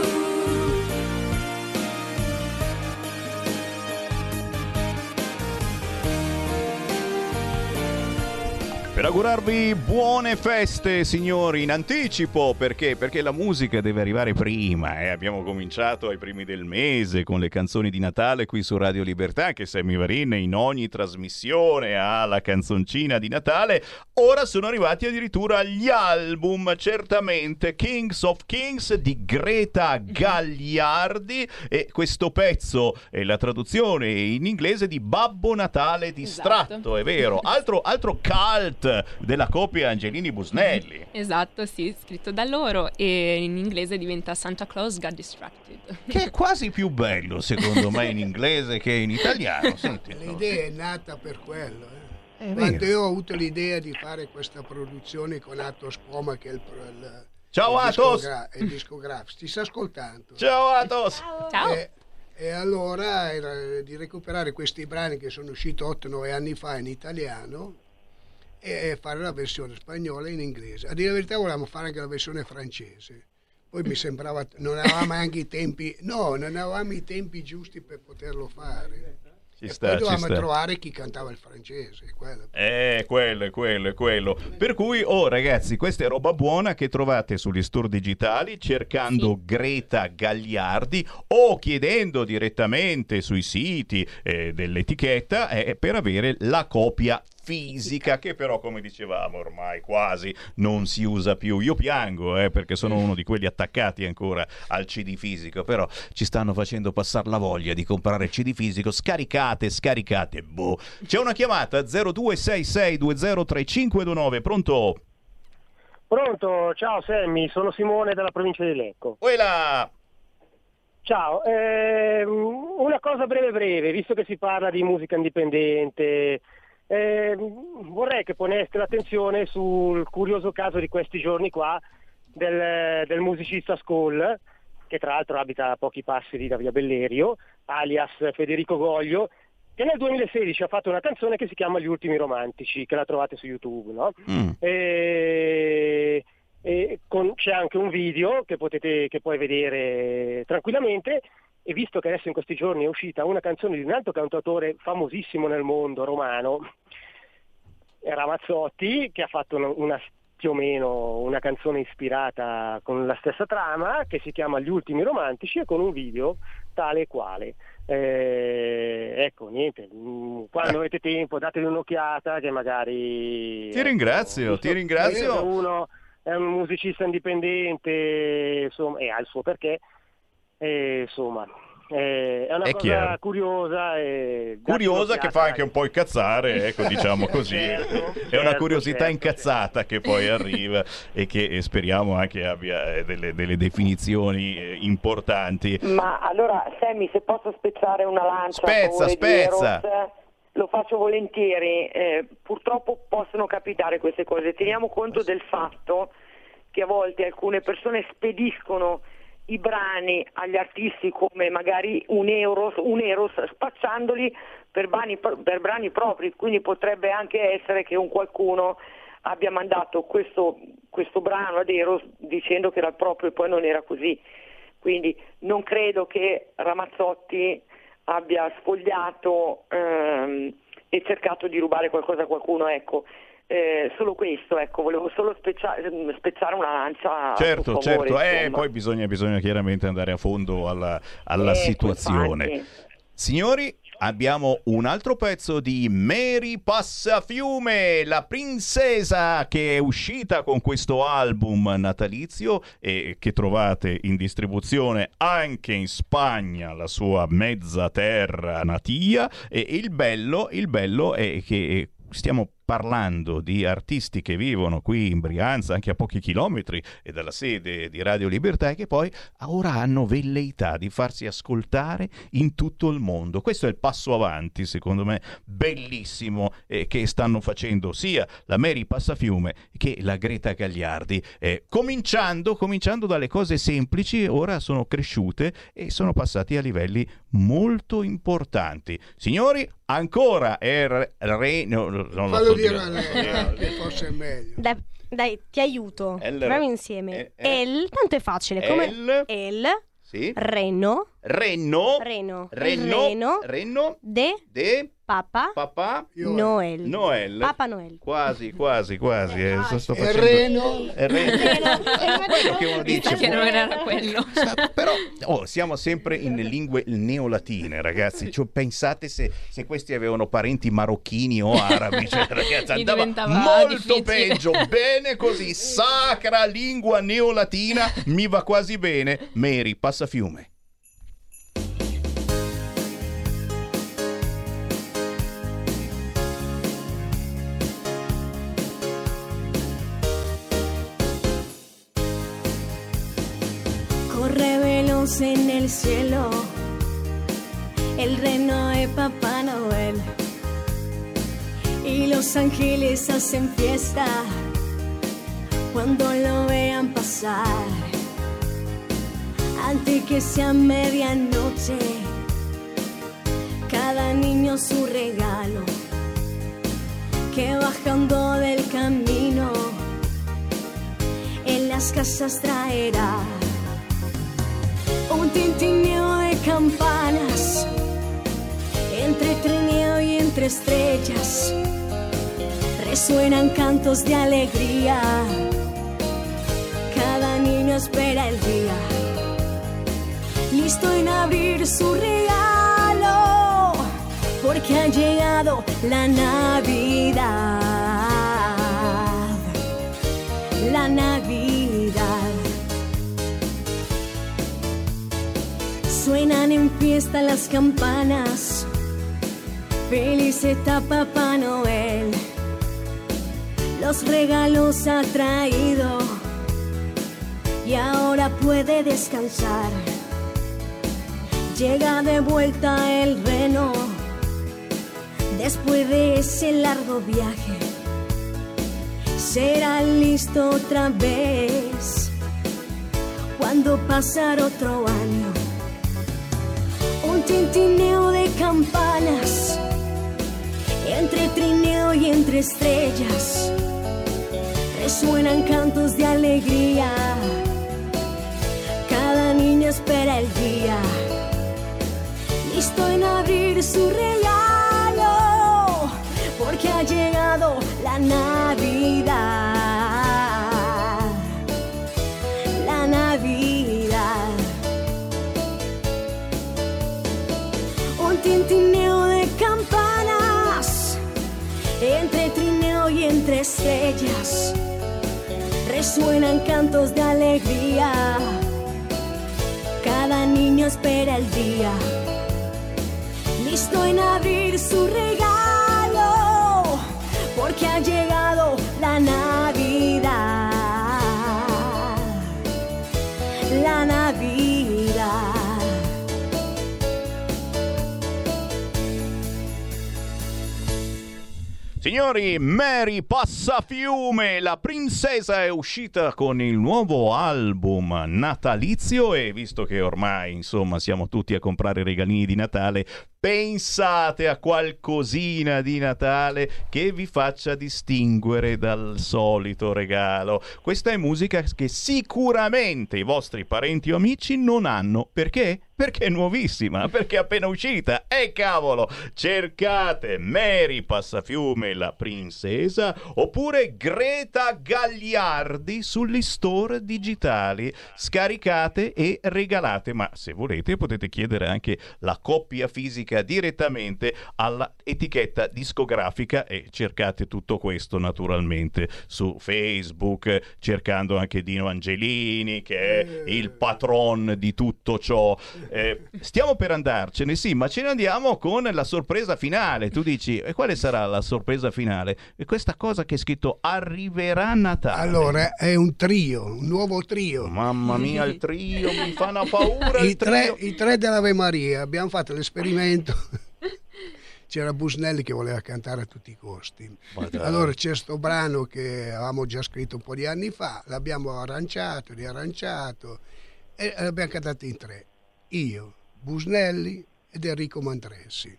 Per augurarvi buone feste, signori, in anticipo, perché? Perché la musica deve arrivare prima. eh. Abbiamo cominciato ai primi del mese con le canzoni di Natale qui su Radio Libertà, che Sammy Varin in ogni trasmissione ha la canzoncina di Natale. Ora sono arrivati addirittura gli album, certamente, Kings of Kings di Greta Gagliardi e questo pezzo è la traduzione in inglese di Babbo Natale distratto, Esatto. è vero. Altro, altro cult della coppia Angelini-Busnelli. Esatto, sì, scritto da loro e in inglese diventa Santa Claus Got Distracted. Che è quasi più bello, secondo me, in inglese che in italiano. Senti, L'idea è nata per quello. eh. È Quando vero. io ho avuto l'idea di fare questa produzione con Atos Poma, che è il, il- Ciao, il Atos! discogra- il discografico, ti sta ascoltando. Ciao Atos! Ciao! E, e allora era di recuperare questi brani che sono usciti 8-9 anni fa in italiano e fare la versione spagnola in inglese. A dire la verità volevamo fare anche la versione francese. Poi mi sembrava, non avevamo anche i tempi, no, non avevamo i tempi giusti per poterlo fare. Ci e sta, poi ci dovevamo sta. trovare chi cantava il francese. quello. Eh, quello, è quello, è quello. Per cui, oh ragazzi, questa è roba buona che trovate sugli store digitali cercando Greta Gagliardi o chiedendo direttamente sui siti eh, dell'etichetta eh, per avere la copia fisica che però come dicevamo ormai quasi non si usa più. Io piango eh, perché sono uno di quelli attaccati ancora al cd fisico però ci stanno facendo passare la voglia di comprare il cd fisico. Scaricate scaricate boh. C'è una chiamata 0266203529 pronto? Pronto, ciao Sammy, sono Simone dalla provincia di Lecco. Quella! Ciao, ehm, una cosa breve breve, visto che si parla di musica indipendente, ehm, vorrei che poneste l'attenzione sul curioso caso di questi giorni qua del, del musicista Skoll, che tra l'altro abita a pochi passi lì da Via Bellerio, alias Federico Goglio, che nel 2016 ha fatto una canzone che si chiama Gli ultimi romantici, che la trovate su YouTube, no? E, e con- c'è anche un video che, potete, che puoi vedere tranquillamente e visto che adesso in questi giorni è uscita una canzone di un altro cantautore famosissimo nel mondo romano, Ramazzotti, che ha fatto una, una- più o meno una canzone ispirata con la stessa trama che si chiama Gli ultimi romantici e con un video tale e quale. Eh, ecco, niente, mm, quando avete tempo datevi un'occhiata che magari... ti ringrazio ti se ringrazio uno è un musicista indipendente insomma, e ha il suo perché, e, insomma, eh, è una È cosa chiaro. curiosa. E curiosa che fa anche un po' incazzare, ecco, diciamo così. Certo, è una certo, curiosità certo, incazzata che poi arriva e che eh, speriamo anche abbia eh, delle, delle definizioni eh, importanti. Ma allora, Sammy, se posso spezzare una lancia Spezza, spezza. Eros, lo faccio volentieri. Eh, purtroppo possono capitare queste cose. Teniamo conto del fatto che a volte alcune persone spediscono i brani agli artisti come magari un euro, un euro spacciandoli per brani, per brani propri, quindi potrebbe anche essere che un qualcuno abbia mandato questo, questo brano ad Eros dicendo che era proprio e poi non era così. Quindi non credo che Ramazzotti abbia sfogliato ehm, e cercato di rubare qualcosa a qualcuno, ecco. Eh, solo questo, ecco, volevo solo speccia- spezzare una lancia Certo, favore, certo, eh, poi bisogna, bisogna chiaramente andare a fondo alla, alla Eh, situazione. infatti. Signori, abbiamo un altro pezzo di Mary Passafiume, la princesa che è uscita con questo album natalizio e che trovate in distribuzione anche in Spagna, la sua mezza terra natia. E il bello, il bello è che stiamo parlando di artisti che vivono qui in Brianza, anche a pochi chilometri e dalla sede di Radio Libertà, e che poi ora hanno velleità di farsi ascoltare in tutto il mondo. Questo è il passo avanti, secondo me, bellissimo eh, che stanno facendo sia la Mary Passafiume che la Greta Gagliardi. Eh, cominciando, cominciando dalle cose semplici, ora sono cresciute e sono passati a livelli molto importanti. Signori, ancora è re, re- no, no, non lo so dire a lei, che forse è meglio. Dai, dai, ti aiuto. El- Proviamo insieme. El, tanto è facile. Come El. El. Reno. Renno. Reno. Renno. Reno. Renno. De. De. Papa. Papà. Noel. Noel. Papa Noel. Quasi, quasi, quasi. eh, sto- sto facendo- Reno? Reno. quello che uno dice. Che non era quello. Però oh, siamo sempre in lingue neolatine, ragazzi. Cioè, pensate se, se questi avevano parenti marocchini o arabi. Cioè, ragazzi, andava molto difficile. peggio. Bene così. Sacra lingua neolatina. Mi va quasi bene. Mary, passa fiume. En el cielo el reno de Papá Noel. Y los ángeles hacen fiesta cuando lo vean pasar. Antes que sea medianoche, cada niño su regalo. que bajando del camino en las casas traerá un tintineo de campanas. Entre trineo y entre estrellas. Resuenan cantos de alegría. Cada niño espera el día. Listo en abrir su regalo. Porque ha llegado la Navidad. La Navidad Suenan en fiesta las campanas. Feliz está Papá Noel. Los regalos ha traído y ahora puede descansar. Llega de vuelta el reno después de ese largo viaje. Será listo otra vez cuando pasar otro año tintineo de campanas, entre trineo y entre estrellas, resuenan cantos de alegría. Cada niño espera el día, listo en abrir su regalo, porque ha llegado la Navidad. Resuenan cantos de alegría. Cada niño espera el día, listo en abrir su regalo, porque ha llegado Signori, Mary Passafiume, la princesa è uscita con il nuovo album natalizio e visto che ormai insomma siamo tutti a comprare regalini di Natale, pensate a qualcosina di Natale che vi faccia distinguere dal solito regalo. Questa è musica che sicuramente i vostri parenti o amici non hanno. Perché? Perché è nuovissima, perché è appena uscita. E cavolo, cercate Mary Passafiume la princesa oppure Greta Gagliardi sugli store digitali. Scaricate e regalate, ma se volete potete chiedere anche la coppia fisica direttamente all'etichetta discografica e cercate tutto questo naturalmente su Facebook cercando anche Dino Angelini che è il patron di tutto ciò. Eh, stiamo per andarcene, sì, ma ce ne andiamo con la sorpresa finale. Tu dici, e quale sarà la sorpresa finale? E questa cosa che è scritto arriverà Natale. Allora, è un trio, un nuovo trio. Mamma mia, il trio mi fa una paura. I tre. I tre dell'Ave Maria, abbiamo fatto l'esperimento. C'era Busnelli che voleva cantare a tutti i costi. Allora c'è questo brano che avevamo già scritto un po' di anni fa, l'abbiamo arranciato, riarranciato e l'abbiamo cantato in tre. Io, Busnelli ed Enrico Mantresi.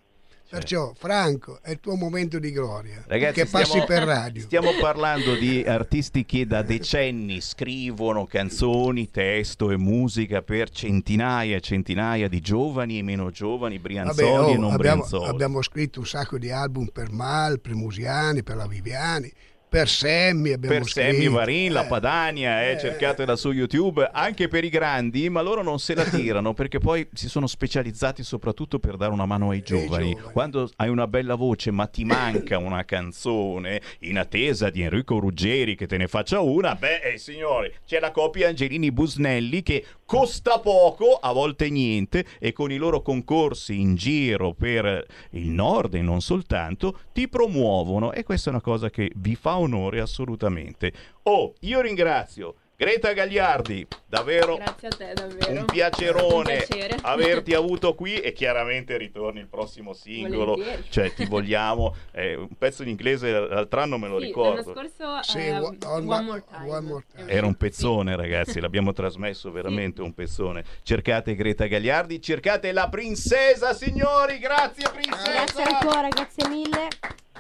Perciò, Franco, è il tuo momento di gloria Ragazzi, che passi stiamo- per radio. Stiamo parlando di artisti che da decenni scrivono canzoni, testo e musica per centinaia e centinaia di giovani e meno giovani, brianzoli Vabbè, oh, e non abbiamo, brianzoli. abbiamo scritto un sacco di album per Mal, per Musiani, per la Viviani, per Semmi abbiamo per scritto. Sammy Varin, la Eh, Padania, eh, cercatela su YouTube, anche per i grandi, ma loro non se la tirano perché poi si sono specializzati soprattutto per dare una mano ai giovani. Quando hai una bella voce ma ti manca una canzone in attesa di Enrico Ruggeri che te ne faccia una, beh eh, signori, c'è la coppia Angelini Busnelli che costa poco, a volte niente, e con i loro concorsi in giro per il nord e non soltanto, ti promuovono e questa è una cosa che vi fa onore assolutamente. Oh, io ringrazio Greta Gagliardi, davvero Grazie a te, davvero. un piacerone Un piacere. averti avuto qui e chiaramente ritorni il prossimo singolo. Volentieri. Cioè, ti vogliamo. Eh, un pezzo in inglese l'altro anno me lo Sì, ricordo. l'anno scorso Sì, eh, one- One More Time. One More Time. Era un pezzone, ragazzi, l'abbiamo trasmesso veramente un pezzone. Cercate Greta Gagliardi, cercate la princesa, signori. Grazie, princesa. Grazie ancora, grazie mille.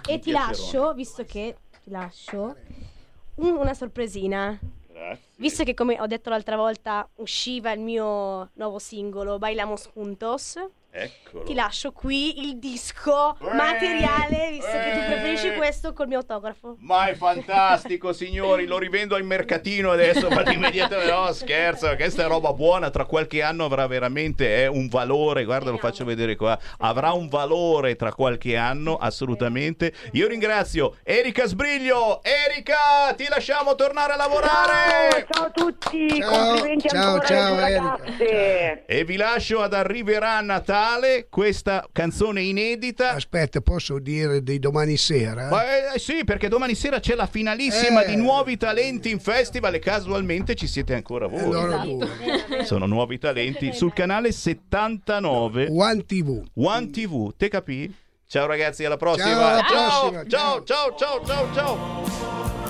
E ti piacerone. lascio, visto che ti lascio, un- una sorpresina. Visto che come ho detto l'altra volta usciva il mio nuovo singolo Bailamos Juntos, Eccolo. ti lascio qui il disco Eh, materiale, visto che tu eh. preferisci questo col mio autografo. Ma è fantastico, signori. Lo rivendo al mercatino adesso. Fate immediatamente. No, scherzo. Questa è roba buona. Tra qualche anno avrà veramente eh, un valore. Guarda, lo faccio vedere qua. Avrà un valore tra qualche anno, assolutamente. Io ringrazio Erika Sbriglio. Erika, ti lasciamo tornare a lavorare. Ciao a tutti, Ciao, complimenti ciao, ancora ciao, alle Erika. ragazze. E vi lascio ad Arriverà Natale. Questa canzone inedita. Aspetta, posso dire di domani sera? Ma eh, sì, perché domani sera c'è la finalissima Eh. di Nuovi Talenti in Festival e casualmente ci siete ancora voi. Esatto. Sono nuovi talenti sul canale 79 One TV. One TV. Te capì? Ciao ragazzi, alla prossima. Ciao, alla ciao, prossima, ciao, ciao, ciao, ciao, ciao. Quanto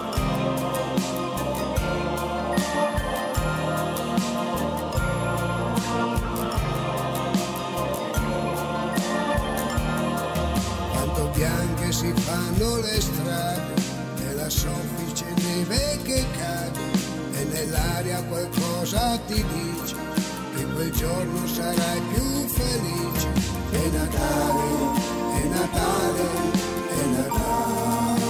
fanno le strade e la soffice neve che cade e nell'aria qualcosa ti dice che quel giorno sarai più felice. È Natale, è Natale, è Natale.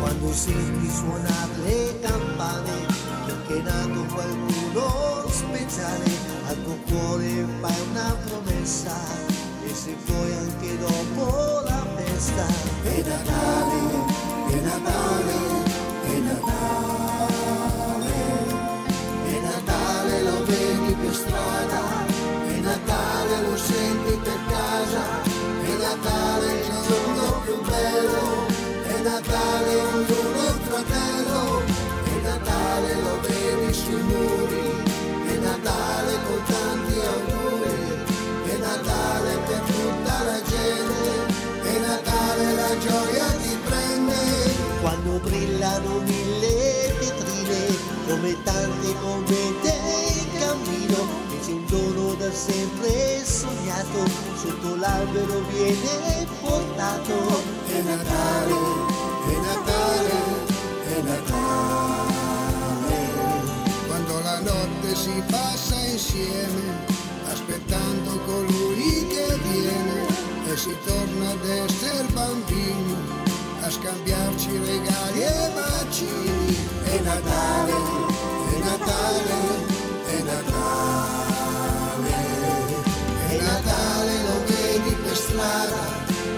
Quando senti suonare le campane, perché è nato qualcuno speciale, al tuo cuore fai una promessa, È Natale, è Natale, è Natale. È Natale, lo vedi per strada, è Natale, lo senti per casa, è Natale il giorno più bello, è Natale brillano mille vetrine, come tante comete in cammino, e c'è un dono da sempre sognato, sotto l'albero viene portato. È Natale, è Natale, è Natale. Quando la notte si passa insieme, aspettando colui che viene, e si torna ad essere bambini, a scambiarci regali e bacini. È Natale, è Natale, è Natale. È Natale, lo vedi per strada,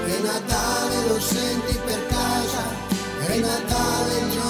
è Natale, lo senti per casa, è Natale il giorno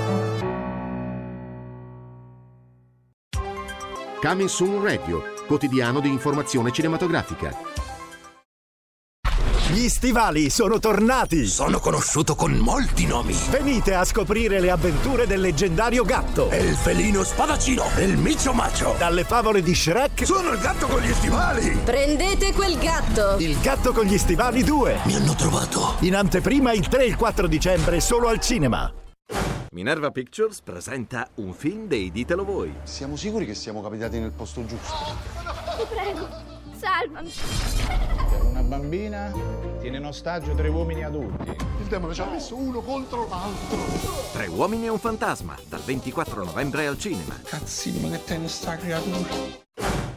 Coming Soon Radio, quotidiano di informazione cinematografica. Gli stivali sono tornati! Sono conosciuto con molti nomi. Venite a scoprire le avventure del leggendario gatto. E il felino spadaccino. E il micio macio. Dalle favole di Shrek. Sono il gatto con gli stivali! Prendete quel gatto! Il gatto con gli stivali 2. Mi hanno trovato. In anteprima il 3 e il 4 dicembre solo al cinema. Minerva Pictures presenta un film dei Ditelo Voi. Siamo sicuri che siamo capitati nel posto giusto? Ti prego, salvami. Per una bambina tiene in ostaggio tre uomini adulti. Il demone ci ha messo uno contro l'altro. Tre uomini e un fantasma, dal 24 novembre al cinema. Cazzino, ma che te ne sta creatura?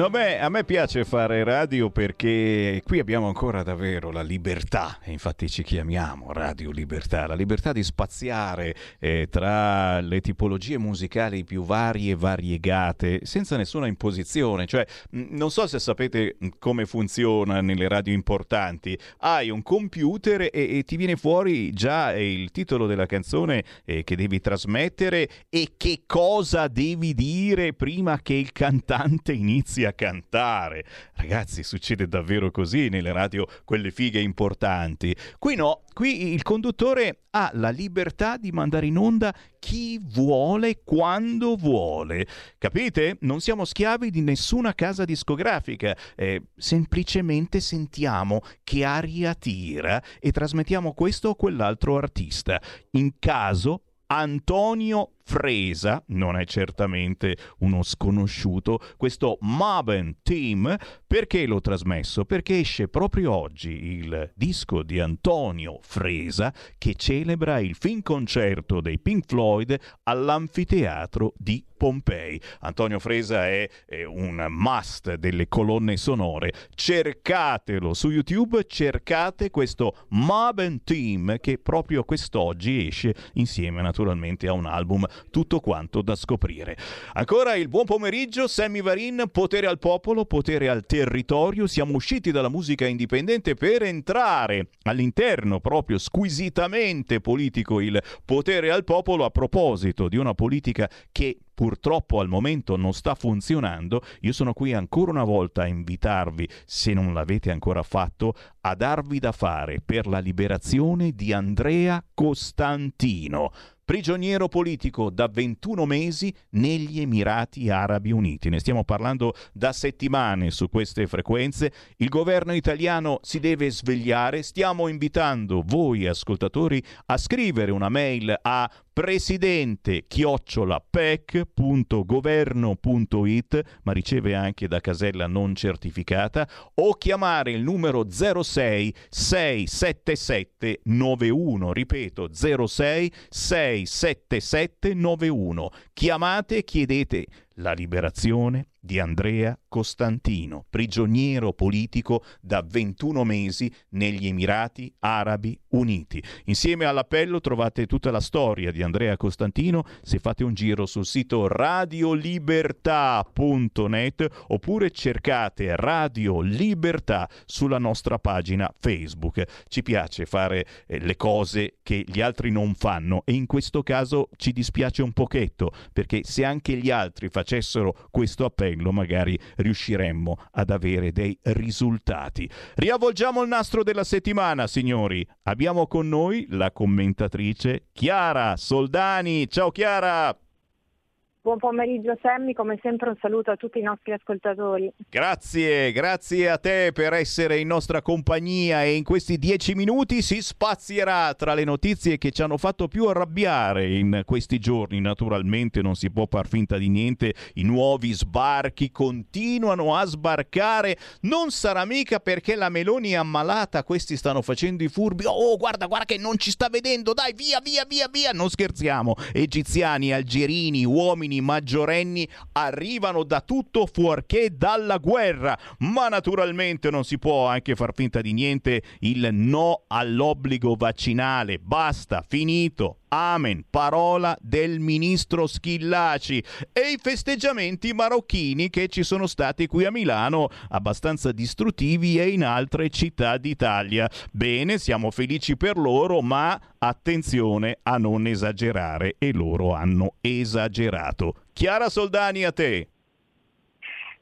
No, beh, a me piace fare radio perché qui abbiamo ancora davvero la libertà, e infatti ci chiamiamo Radio Libertà, la libertà di spaziare eh, tra le tipologie musicali più varie e variegate, senza nessuna imposizione. Cioè, mh, non so se sapete mh, come funziona nelle radio importanti. Hai un computer e, e ti viene fuori già il titolo della canzone eh, che devi trasmettere e che cosa devi dire prima che il cantante inizi a cantare. Ragazzi, succede davvero così nelle radio, quelle fighe importanti. Qui no, qui il conduttore ha la libertà di mandare in onda chi vuole, quando vuole. Capite? Non siamo schiavi di nessuna casa discografica, eh, semplicemente sentiamo che aria tira e trasmettiamo questo o quell'altro artista. In caso Antonio Fresa, non è certamente uno sconosciuto, questo Maben Team, perché l'ho trasmesso? Perché esce proprio oggi il disco di Antonio Fresa che celebra il fin concerto dei Pink Floyd all'anfiteatro di Pompei. Antonio Fresa è, è, un must delle colonne sonore. Cercatelo su YouTube, cercate questo Maben Team che proprio quest'oggi esce insieme naturalmente a un album tutto quanto da scoprire. Ancora il buon pomeriggio, Sammy Varin, potere al popolo, potere al territorio. Siamo usciti dalla musica indipendente per entrare all'interno proprio squisitamente politico il potere al popolo a proposito di una politica che purtroppo al momento non sta funzionando, io sono qui ancora una volta a invitarvi, se non l'avete ancora fatto, a darvi da fare per la liberazione di Andrea Costantino prigioniero politico da 21 mesi negli Emirati Arabi Uniti. Ne stiamo parlando da settimane su queste frequenze. Il governo italiano si deve svegliare. Stiamo invitando voi ascoltatori a scrivere una mail a presidente chiocciolapec.governo.it ma riceve anche da casella non certificata o chiamare il numero 06 677 91 ripeto 06 677 91 chiamate e chiedete la liberazione di Andrea Costantino, prigioniero politico da 21 mesi negli Emirati Arabi Uniti. Insieme all'appello trovate tutta la storia di Andrea Costantino se fate un giro sul sito radiolibertà.net oppure cercate Radio Libertà sulla nostra pagina Facebook. Ci piace fare eh, le cose che gli altri non fanno e in questo caso ci dispiace un pochetto perché se anche gli altri facessero questo appello magari riusciremmo ad avere dei risultati. Riavvolgiamo il nastro della settimana, signori. Abbiamo con noi la commentatrice Chiara Soldani. Ciao Chiara! Buon pomeriggio Sammy, come sempre un saluto a tutti i nostri ascoltatori. Grazie, grazie a te per essere in nostra compagnia e in questi dieci minuti si spazierà tra le notizie che ci hanno fatto più arrabbiare in questi giorni. Naturalmente non si può far finta di niente, i nuovi sbarchi continuano a sbarcare. Non sarà mica perché la Meloni è ammalata, questi stanno facendo i furbi. Oh, guarda, guarda che non ci sta vedendo, dai, via, via, via, via. Non scherziamo, egiziani, algerini, uomini maggiorenni arrivano da tutto fuorché dalla guerra, ma naturalmente non si può anche far finta di niente il no all'obbligo vaccinale. Basta, finito. Amen, parola del ministro Schillaci e i festeggiamenti marocchini che ci sono stati qui a Milano, abbastanza distruttivi e in altre città d'Italia. Bene, siamo felici per loro, ma attenzione a non esagerare e loro hanno esagerato. Chiara Soldani a te.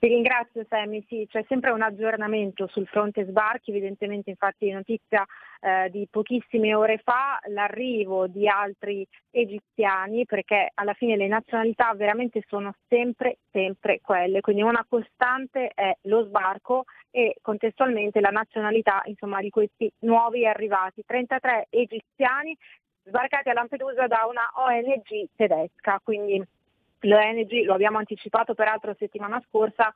Ti ringrazio Sammy, sì, c'è sempre un aggiornamento sul fronte sbarchi, evidentemente infatti notizia eh, di pochissime ore fa l'arrivo di altri egiziani perché alla fine le nazionalità veramente sono sempre, sempre quelle, quindi una costante è lo sbarco e contestualmente la nazionalità insomma, di questi nuovi arrivati, 33 egiziani sbarcati a Lampedusa da una ONG tedesca, quindi l'ONG, lo abbiamo anticipato peraltro settimana scorsa,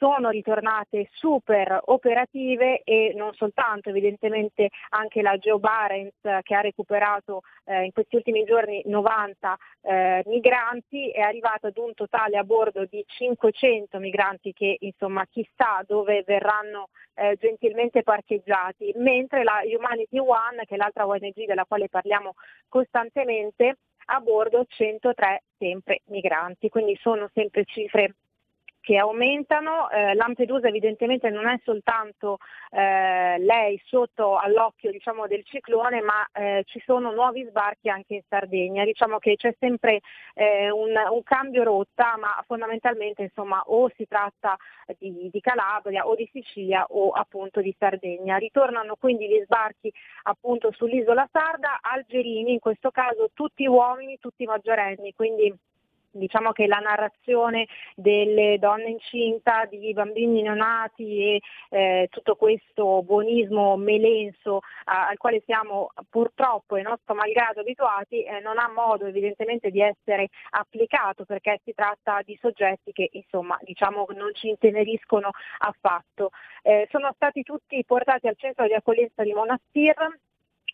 sono ritornate super operative e non soltanto, evidentemente anche la Geo Barents che ha recuperato eh, in questi ultimi giorni 90 eh, migranti è arrivata ad un totale a bordo di 500 migranti che insomma chissà dove verranno eh, gentilmente parcheggiati, mentre la Humanity One, che è l'altra ONG della quale parliamo costantemente, a bordo 103 sempre migranti, quindi sono sempre cifre che aumentano. Eh, Lampedusa evidentemente non è soltanto eh, lei sotto all'occhio diciamo, del ciclone, ma eh, ci sono nuovi sbarchi anche in Sardegna. Diciamo che c'è sempre eh, un, un, cambio rotta, ma fondamentalmente insomma, o si tratta di, di, Calabria o di Sicilia o appunto di Sardegna. Ritornano quindi gli sbarchi appunto sull'isola sarda, algerini, in questo caso tutti uomini, tutti maggiorenni, quindi Diciamo che la narrazione delle donne incinta, di bambini neonati e eh, tutto questo buonismo melenso a- al quale siamo purtroppo e nostro malgrado abituati eh, non ha modo evidentemente di essere applicato perché si tratta di soggetti che insomma diciamo non ci inteneriscono affatto. Eh, sono stati tutti portati al centro di accoglienza di Monastir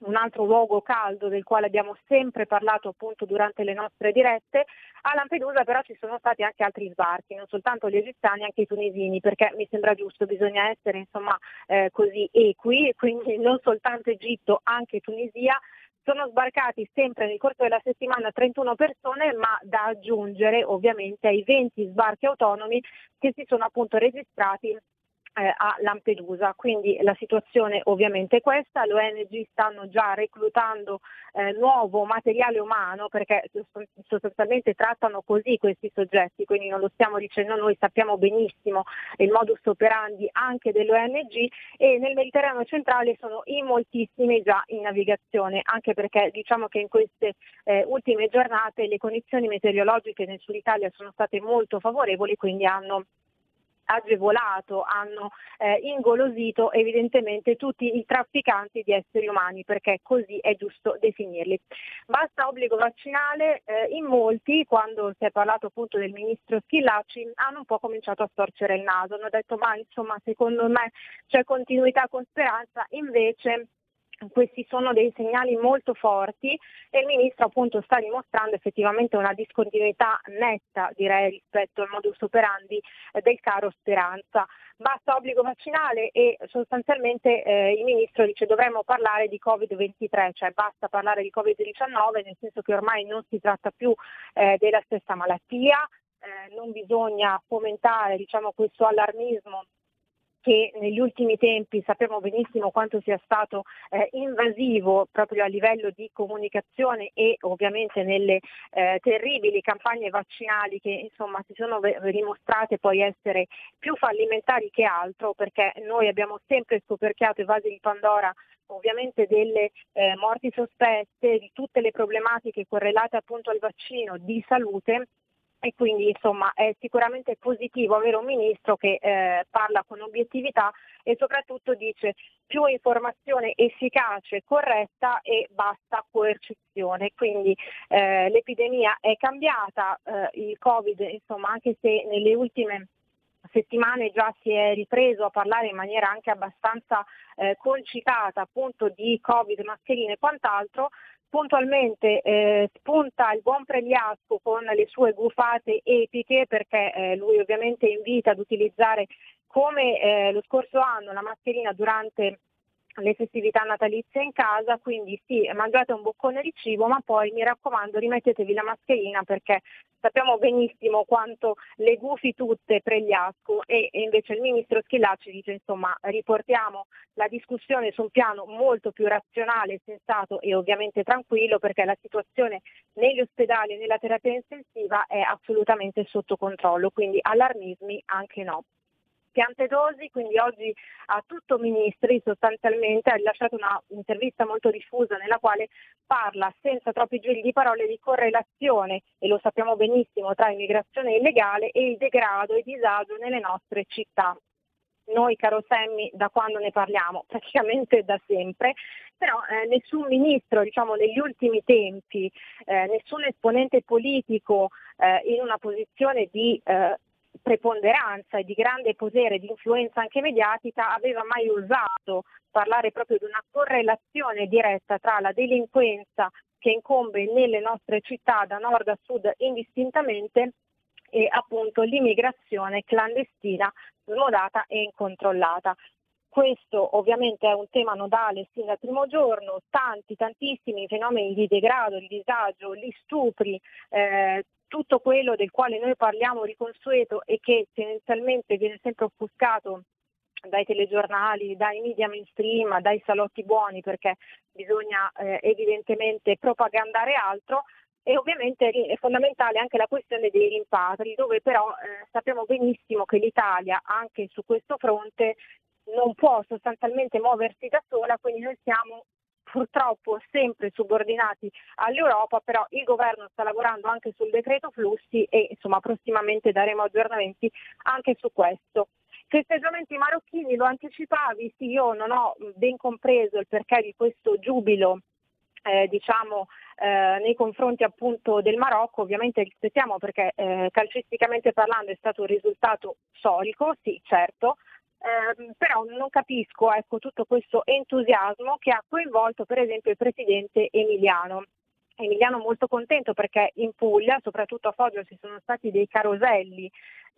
un altro luogo caldo del quale abbiamo sempre parlato appunto durante le nostre dirette. A Lampedusa però ci sono stati anche altri sbarchi, non soltanto gli egiziani, anche i tunisini, perché mi sembra giusto, bisogna essere insomma eh, così equi, quindi non soltanto Egitto, anche Tunisia. Sono sbarcati sempre nel corso della settimana 31 persone, ma da aggiungere ovviamente ai 20 sbarchi autonomi che si sono appunto registrati eh, a Lampedusa. Quindi la situazione ovviamente è questa, l'ONG stanno già reclutando eh, nuovo materiale umano perché sostanzialmente trattano così questi soggetti, quindi non lo stiamo dicendo noi, sappiamo benissimo il modus operandi anche dell'ONG e nel Mediterraneo centrale sono in moltissimi già in navigazione, anche perché diciamo che in queste eh, ultime giornate le condizioni meteorologiche nel sud Italia sono state molto favorevoli, quindi hanno agevolato, hanno eh, ingolosito evidentemente tutti i trafficanti di esseri umani, perché così è giusto definirli. Basta obbligo vaccinale, eh, in molti, quando si è parlato appunto del ministro Schillacci, hanno un po' cominciato a storcere il naso, hanno detto ma insomma secondo me c'è continuità con speranza, invece questi sono dei segnali molto forti e il ministro appunto sta dimostrando effettivamente una discontinuità netta direi rispetto al modus operandi eh, del caro Speranza. Basta obbligo vaccinale e sostanzialmente eh, il ministro dice dovremmo parlare di Covid-23, cioè basta parlare di Covid-19 nel senso che ormai non si tratta più eh, della stessa malattia, eh, non bisogna fomentare diciamo, questo allarmismo che negli ultimi tempi sappiamo benissimo quanto sia stato eh, invasivo proprio a livello di comunicazione e ovviamente nelle eh, terribili campagne vaccinali che insomma si sono dimostrate poi essere più fallimentari che altro perché noi abbiamo sempre scoperchiato i vasi di Pandora ovviamente delle eh, morti sospette, di tutte le problematiche correlate appunto al vaccino di salute e quindi insomma è sicuramente positivo avere un ministro che eh, parla con obiettività e soprattutto dice più informazione efficace, corretta e basta coercizione. Quindi eh, l'epidemia è cambiata, eh, il Covid insomma anche se nelle ultime settimane già si è ripreso a parlare in maniera anche abbastanza eh, concitata appunto di Covid, mascherine e quant'altro, puntualmente eh, spunta il buon Pregliasco con le sue gufate epiche perché eh, lui ovviamente invita ad utilizzare come eh, lo scorso anno la mascherina durante le festività natalizie in casa, quindi sì, mangiate un boccone di cibo, ma poi mi raccomando rimettetevi la mascherina perché sappiamo benissimo quanto le gufi tutte pregliasco e, e invece il ministro Schillacci dice insomma riportiamo la discussione su un piano molto più razionale, sensato e ovviamente tranquillo perché la situazione negli ospedali e nella terapia intensiva è assolutamente sotto controllo, quindi allarmismi anche no piante dosi, quindi oggi a tutto Ministri sostanzialmente ha rilasciato un'intervista molto diffusa nella quale parla senza troppi giri di parole di correlazione, e lo sappiamo benissimo, tra immigrazione illegale e il degrado e disagio nelle nostre città. Noi, caro Semmi, da quando ne parliamo? Praticamente da sempre, però eh, nessun ministro, diciamo, negli ultimi tempi, eh, nessun esponente politico eh, in una posizione di eh, preponderanza e di grande potere, di influenza anche mediatica, aveva mai osato parlare proprio di una correlazione diretta tra la delinquenza che incombe nelle nostre città da nord a sud indistintamente e appunto l'immigrazione clandestina, smodata e incontrollata. Questo ovviamente è un tema nodale sin dal primo giorno, tanti, tantissimi fenomeni di degrado, di disagio, gli stupri, eh, tutto quello del quale noi parliamo riconsueto e che tendenzialmente viene sempre offuscato dai telegiornali, dai media mainstream, dai salotti buoni perché bisogna eh, evidentemente propagandare altro e ovviamente è fondamentale anche la questione dei rimpatri dove però eh, sappiamo benissimo che l'Italia anche su questo fronte non può sostanzialmente muoversi da sola, quindi noi siamo purtroppo sempre subordinati all'Europa, però il governo sta lavorando anche sul decreto flussi e insomma prossimamente daremo aggiornamenti anche su questo. Festeggiamenti marocchini, lo anticipavi, sì, io non ho ben compreso il perché di questo giubilo eh, diciamo, eh, nei confronti appunto del Marocco, ovviamente rispettiamo perché eh, calcisticamente parlando è stato un risultato solico, sì certo, ehm, però non capisco ecco, tutto questo entusiasmo che ha coinvolto per esempio il presidente Emiliano. Emiliano molto contento perché in Puglia, soprattutto a Foggia, ci sono stati dei caroselli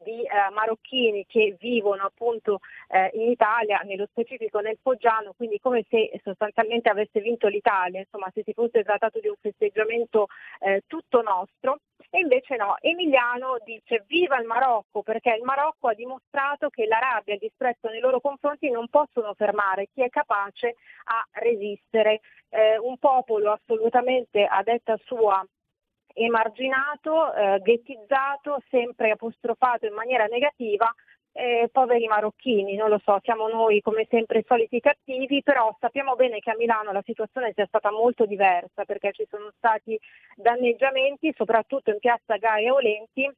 di eh, marocchini che vivono appunto eh, in Italia, nello specifico nel Foggiano, quindi come se sostanzialmente avesse vinto l'Italia, insomma se si fosse trattato di un festeggiamento eh, tutto nostro. E invece no, Emiliano dice viva il Marocco perché il Marocco ha dimostrato che la rabbia e il disprezzo nei loro confronti non possono fermare chi è capace a resistere. Eh, un popolo assolutamente a detta sua emarginato, eh, ghettizzato, sempre apostrofato in maniera negativa, eh, poveri marocchini, non lo so, siamo noi come sempre soliti cattivi, però sappiamo bene che a Milano la situazione sia stata molto diversa perché ci sono stati danneggiamenti, soprattutto in piazza Gaia Olenti,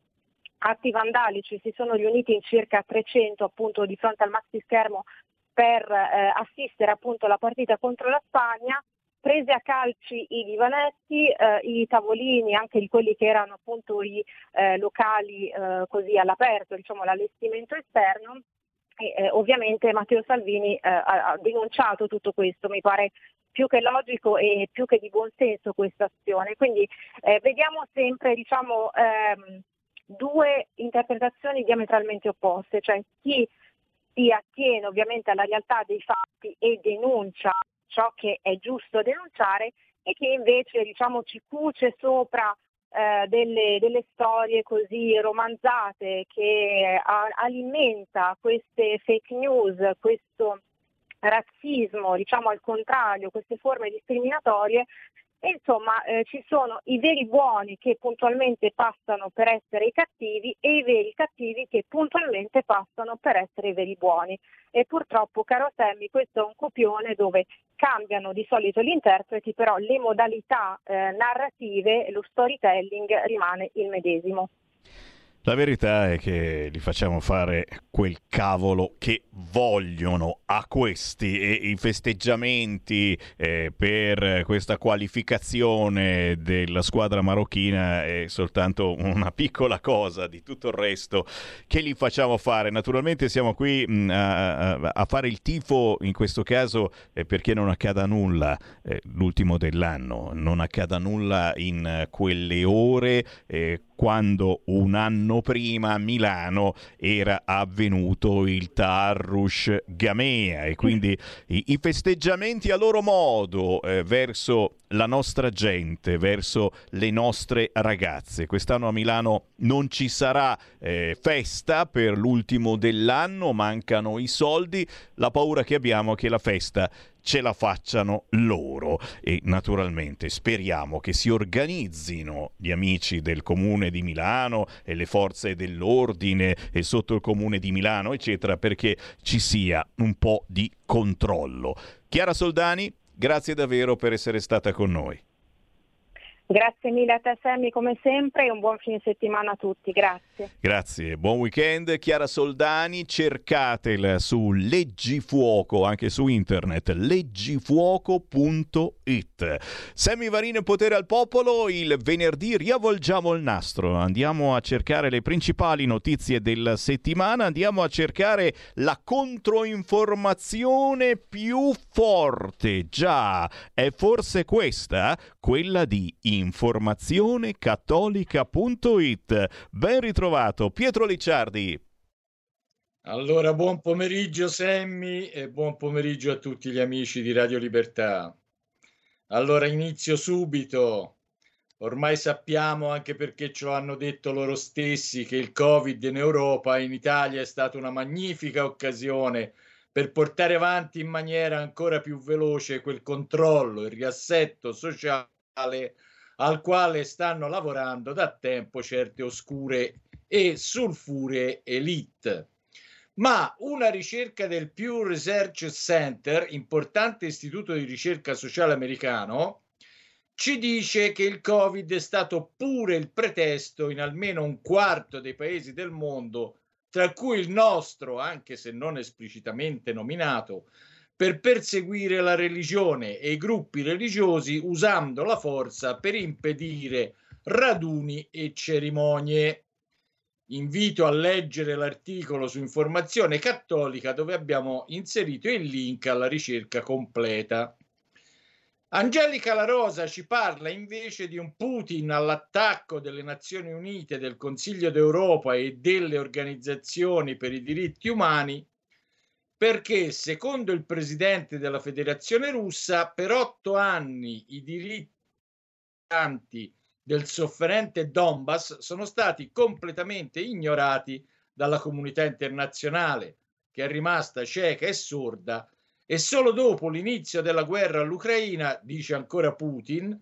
atti vandalici, si sono riuniti in circa 300 appunto di fronte al maxi schermo per eh, assistere appunto alla partita contro la Spagna, prese a calci i divanetti, eh, i tavolini, anche di quelli che erano appunto i eh, locali eh, così all'aperto, diciamo l'allestimento esterno. E, eh, ovviamente Matteo Salvini eh, ha, denunciato tutto questo, mi pare più che logico e più che di buon senso questa azione. Quindi vediamo sempre diciamo, ehm, due interpretazioni diametralmente opposte, cioè chi si attiene ovviamente alla realtà dei fatti e denuncia ciò che è giusto denunciare e che invece diciamo, ci cuce sopra eh, delle, delle, storie così romanzate che a, alimenta queste fake news, questo razzismo, diciamo al contrario, queste forme discriminatorie e insomma eh, ci sono i veri buoni che puntualmente passano per essere i cattivi e i veri cattivi che puntualmente passano per essere i veri buoni. E purtroppo, caro Sammy, questo è un copione dove cambiano di solito gli interpreti, però le modalità eh, narrative, lo storytelling rimane il medesimo. La verità è che li facciamo fare quel cavolo che vogliono a questi e i festeggiamenti eh, per questa qualificazione della squadra marocchina è soltanto una piccola cosa di tutto il resto che li facciamo fare. Naturalmente siamo qui mh, a, a, fare il tifo in questo caso eh, perché non accada nulla eh, l'ultimo dell'anno, non accada nulla in quelle ore eh, quando un anno prima a Milano era avvenuto il Tarrush Gamea e quindi i, i festeggiamenti a loro modo eh, verso la nostra gente, verso le nostre ragazze. Quest'anno a Milano non ci sarà eh, festa per l'ultimo dell'anno, mancano i soldi, la paura che abbiamo è che la festa ce la facciano loro e naturalmente speriamo che si organizzino gli amici del comune di Milano e le forze dell'ordine e sotto il comune di Milano eccetera perché ci sia un po' di controllo. Chiara Soldani, grazie davvero per essere stata con noi. Grazie mille a te Sammy come sempre e un buon fine settimana a tutti, grazie. Grazie, buon weekend. Chiara Soldani, cercatela su Leggifuoco, anche su internet, leggifuoco.it. Sammy Varino Potere al Popolo, il venerdì riavvolgiamo il nastro, andiamo a cercare le principali notizie della settimana, andiamo a cercare la controinformazione più forte. Già, è forse questa, quella di informazionecattolica.it. Ben ritrovato Pietro Licciardi. Allora, buon pomeriggio Semmi e buon pomeriggio a tutti gli amici di Radio Libertà. Allora, inizio subito. Ormai sappiamo, anche perché ce lo hanno detto loro stessi, che il Covid in Europa e in Italia è stata una magnifica occasione per portare avanti in maniera ancora più veloce quel controllo, il riassetto sociale al quale stanno lavorando da tempo certe oscure e sulfure elite. ma una ricerca del Pew Research Center, importante istituto di ricerca sociale americano, ci dice che il Covid è stato pure il pretesto in almeno un quarto dei paesi del mondo, tra cui il nostro, anche se non esplicitamente nominato, per perseguire la religione e i gruppi religiosi usando la forza per impedire raduni e cerimonie. Invito a leggere l'articolo su Informazione Cattolica dove abbiamo inserito il link alla ricerca completa. Angelica La Rosa ci parla invece di un Putin all'attacco delle Nazioni Unite, del Consiglio d'Europa e delle organizzazioni per i diritti umani, perché secondo il presidente della Federazione russa, per otto anni i diritti del sofferente Donbass sono stati completamente ignorati dalla comunità internazionale, che è rimasta cieca e sorda e solo dopo l'inizio della guerra all'Ucraina, dice ancora Putin,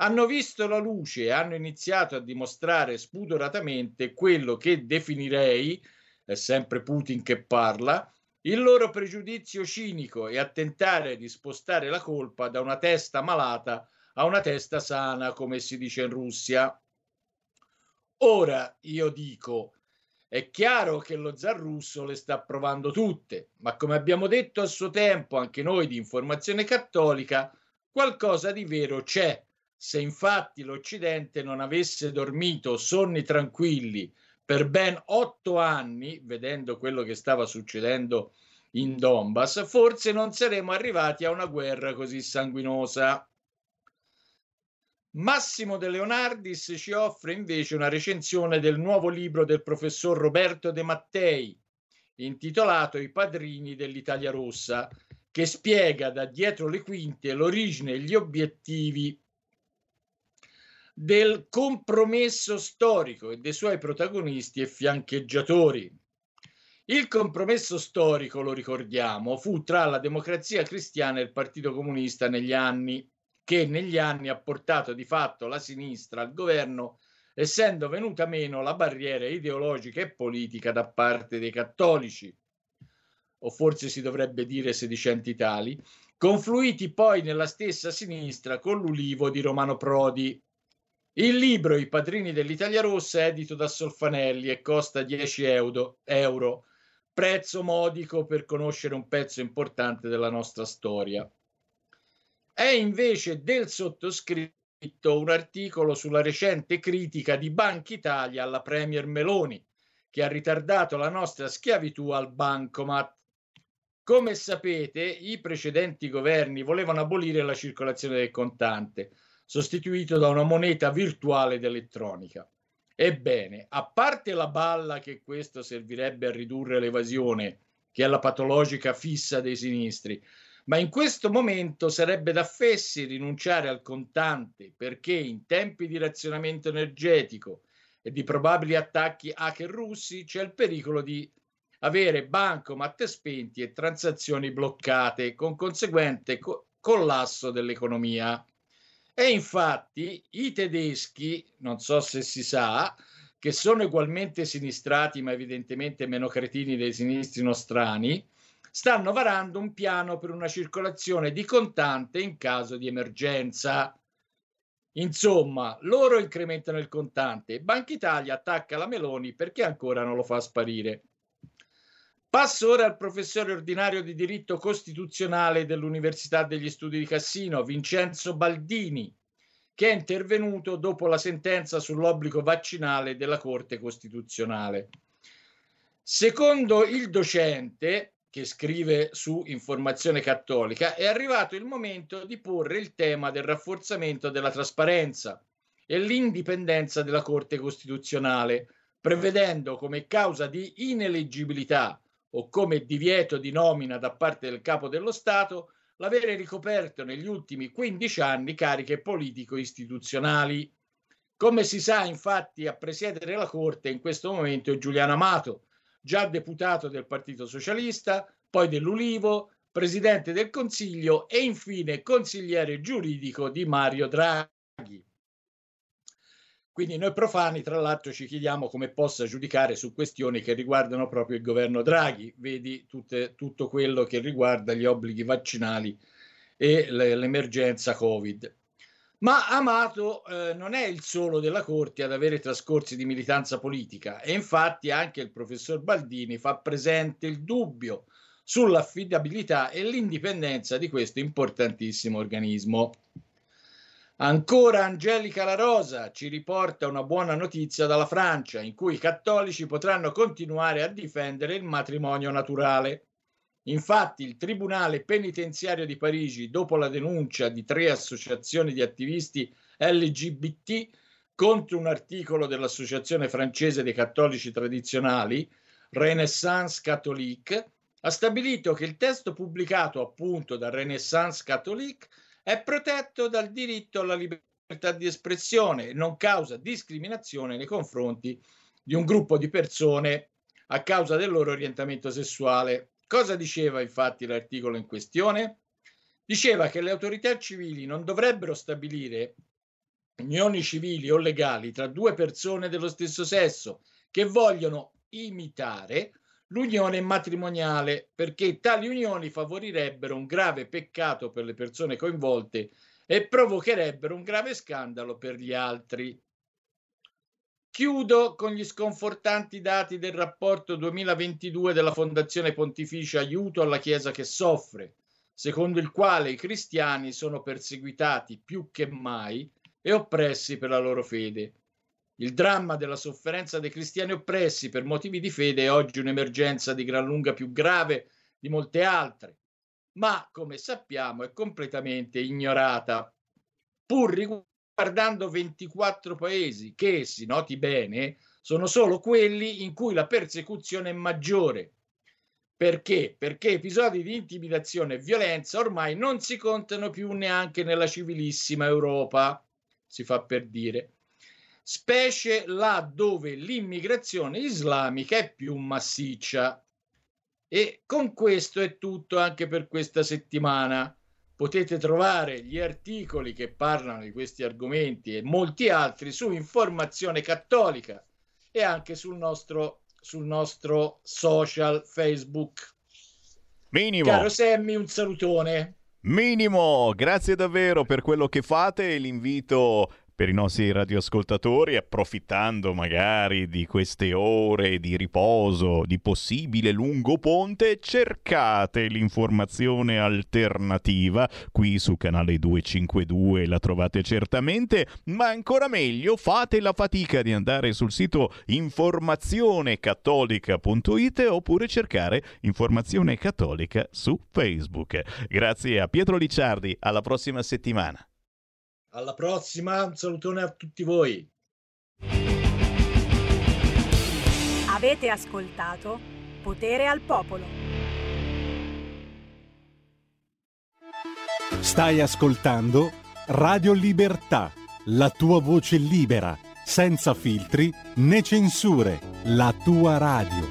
hanno visto la luce e hanno iniziato a dimostrare spudoratamente quello che definirei, è sempre Putin che parla, il loro pregiudizio cinico e a tentare di spostare la colpa da una testa malata a una testa sana, come si dice in Russia. Ora io dico, è chiaro che lo zar russo le sta provando tutte, ma come abbiamo detto a suo tempo anche noi di informazione cattolica, qualcosa di vero c'è. Se infatti l'Occidente non avesse dormito sonni tranquilli per ben otto anni, vedendo quello che stava succedendo in Donbass, forse non saremmo arrivati a una guerra così sanguinosa. Massimo De Leonardis ci offre invece una recensione del nuovo libro del professor Roberto De Mattei, intitolato I padrini dell'Italia Rossa, che spiega da dietro le quinte l'origine e gli obiettivi del compromesso storico e dei suoi protagonisti e fiancheggiatori. Il compromesso storico, lo ricordiamo, fu tra la democrazia cristiana e il Partito Comunista negli anni che negli anni ha portato di fatto la sinistra al governo, essendo venuta meno la barriera ideologica e politica da parte dei cattolici, o forse si dovrebbe dire sedicenti tali, confluiti poi nella stessa sinistra con l'ulivo di Romano Prodi. Il libro I padrini dell'Italia Rossa è edito da Solfanelli e costa 10 euro, euro, prezzo modico per conoscere un pezzo importante della nostra storia. È invece del sottoscritto un articolo sulla recente critica di Banca Italia alla Premier Meloni, che ha ritardato la nostra schiavitù al bancomat. Come sapete, i precedenti governi volevano abolire la circolazione del contante, sostituito da una moneta virtuale ed elettronica. Ebbene, a parte la balla che questo servirebbe a ridurre l'evasione, che è la patologica fissa dei sinistri, ma in questo momento sarebbe da fessi rinunciare al contante perché in tempi di razionamento energetico e di probabili attacchi hacker russi c'è il pericolo di avere bancomat spenti e transazioni bloccate con conseguente co- collasso dell'economia. E infatti i tedeschi, non so se si sa, che sono ugualmente sinistrati ma evidentemente meno cretini dei sinistri nostrani, stanno varando un piano per una circolazione di contante in caso di emergenza. Insomma, loro incrementano il contante e Banca Italia attacca la Meloni perché ancora non lo fa sparire. Passo ora al professore ordinario di diritto costituzionale dell'Università degli Studi di Cassino, Vincenzo Baldini, che è intervenuto dopo la sentenza sull'obbligo vaccinale della Corte Costituzionale. Secondo il docente, che scrive su Informazione Cattolica, è arrivato il momento di porre il tema del rafforzamento della trasparenza e l'indipendenza della Corte Costituzionale, prevedendo come causa di ineleggibilità o come divieto di nomina da parte del capo dello Stato l'avere ricoperto negli ultimi 15 anni cariche politico-istituzionali. Come si sa, infatti, a presiedere la Corte in questo momento è Giuliano Amato, già deputato del Partito Socialista, poi dell'Ulivo, presidente del Consiglio e infine consigliere giuridico di Mario Draghi. Quindi noi profani, tra l'altro, ci chiediamo come possa giudicare su questioni che riguardano proprio il governo Draghi, vedi tutte, tutto quello che riguarda gli obblighi vaccinali e l'emergenza Covid. Ma Amato eh, non è il solo della Corte ad avere trascorsi di militanza politica e infatti anche il professor Baldini fa presente il dubbio sull'affidabilità e l'indipendenza di questo importantissimo organismo. Ancora Angelica La Rosa ci riporta una buona notizia dalla Francia, in cui i cattolici potranno continuare a difendere il matrimonio naturale. Infatti il Tribunale penitenziario di Parigi, dopo la denuncia di tre associazioni di attivisti LGBT contro un articolo dell'Associazione francese dei cattolici tradizionali, Renaissance Catholique, ha stabilito che il testo pubblicato appunto da Renaissance Catholique è protetto dal diritto alla libertà di espressione non causa discriminazione nei confronti di un gruppo di persone a causa del loro orientamento sessuale. Cosa diceva infatti l'articolo in questione? Diceva che le autorità civili non dovrebbero stabilire unioni civili o legali tra due persone dello stesso sesso che vogliono imitare l'unione matrimoniale perché tali unioni favorirebbero un grave peccato per le persone coinvolte e provocherebbero un grave scandalo per gli altri. Chiudo con gli sconfortanti dati del rapporto 2022 della Fondazione Pontificia Aiuto alla Chiesa che soffre, secondo il quale i cristiani sono perseguitati più che mai e oppressi per la loro fede. Il dramma della sofferenza dei cristiani oppressi per motivi di fede è oggi un'emergenza di gran lunga più grave di molte altre, ma come sappiamo è completamente ignorata, pur riguardando 24 paesi che, si noti bene, sono solo quelli in cui la persecuzione è maggiore. Perché? Perché episodi di intimidazione e violenza ormai non si contano più neanche nella civilissima Europa, si fa per dire specie là dove l'immigrazione islamica è più massiccia. E con questo è tutto anche per questa settimana. Potete trovare gli articoli che parlano di questi argomenti e molti altri su Informazione Cattolica e anche sul nostro, sul nostro social Facebook. Minimo. Caro Sammy, un salutone. Minimo, grazie davvero per quello che fate e l'invito per i nostri radioascoltatori, approfittando magari di queste ore di riposo, di possibile lungo ponte, cercate l'informazione alternativa qui su canale 252, la trovate certamente, ma ancora meglio fate la fatica di andare sul sito informazionecattolica.it oppure cercare Informazione Cattolica su Facebook. Grazie a Pietro Licciardi, alla prossima settimana. Alla prossima, un salutone a tutti voi. Avete ascoltato Potere al Popolo. Stai ascoltando Radio Libertà, la tua voce libera, senza filtri né censure, la tua radio.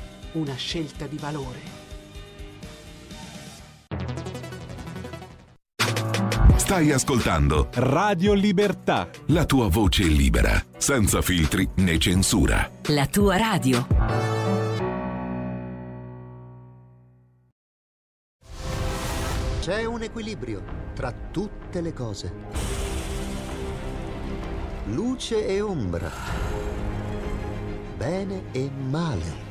una scelta di valore. Stai ascoltando Radio Libertà. La tua voce libera, senza filtri né censura. La tua radio. C'è un equilibrio tra tutte le cose. Luce e ombra. Bene e male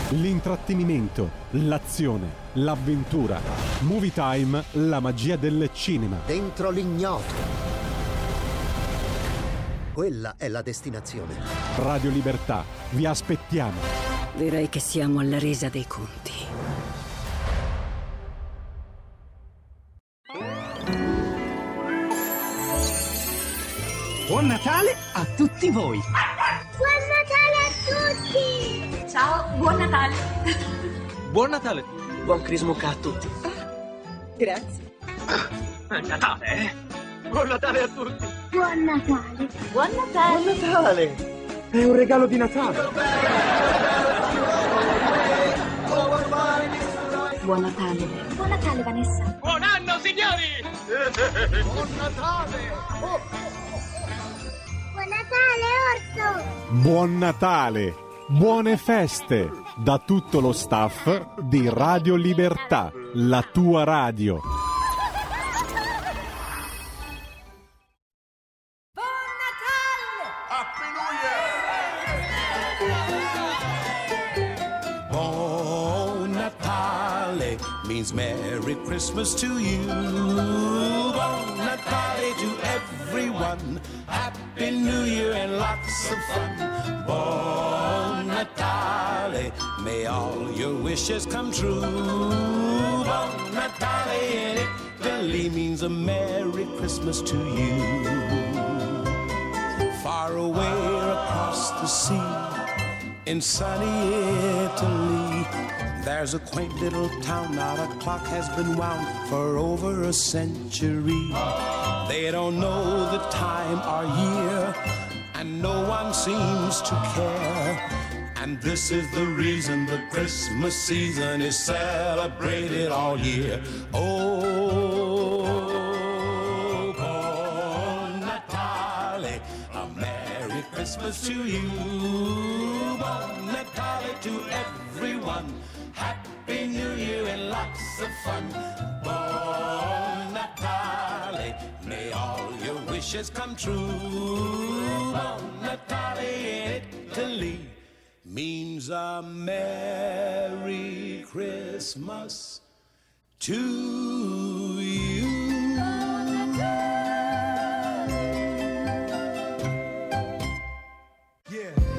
L'intrattenimento, l'azione, l'avventura. Movie Time, la magia del cinema. Dentro l'ignoto. Quella è la destinazione. Radio Libertà, vi aspettiamo. Direi che siamo alla resa dei conti. Buon Natale a tutti voi! Buon Natale a tutti! Ciao, buon Natale! Buon Natale! Buon Crismuca a tutti! Grazie! È Natale, eh? Buon Natale a tutti! Buon Natale! Buon Natale! Buon Natale! È un regalo di Natale! Buon Natale! Buon Natale, Vanessa! Buon anno, signori! Buon Natale! Oh. Buon Natale, Orso! Buon Natale! Buone feste da tutto lo staff di Radio Libertà, la tua radio. Buon Natale Christmas to you. Everyone. Happy New Year and lots of fun. Buon Natale, may all your wishes come true. Buon Natale in Italy means a Merry Christmas to you. Far away across the sea, in sunny Italy, there's a quaint little town. not a clock has been wound for over a century. They don't know the time or year, and no one seems to care. And this is the reason the Christmas season is celebrated all year. Oh, Buon Natale, a Merry Christmas to you. Buon Natale to everyone. Happy New Year and lots of fun. Wishes come true. Buon Natale Italy means a Merry Christmas to you.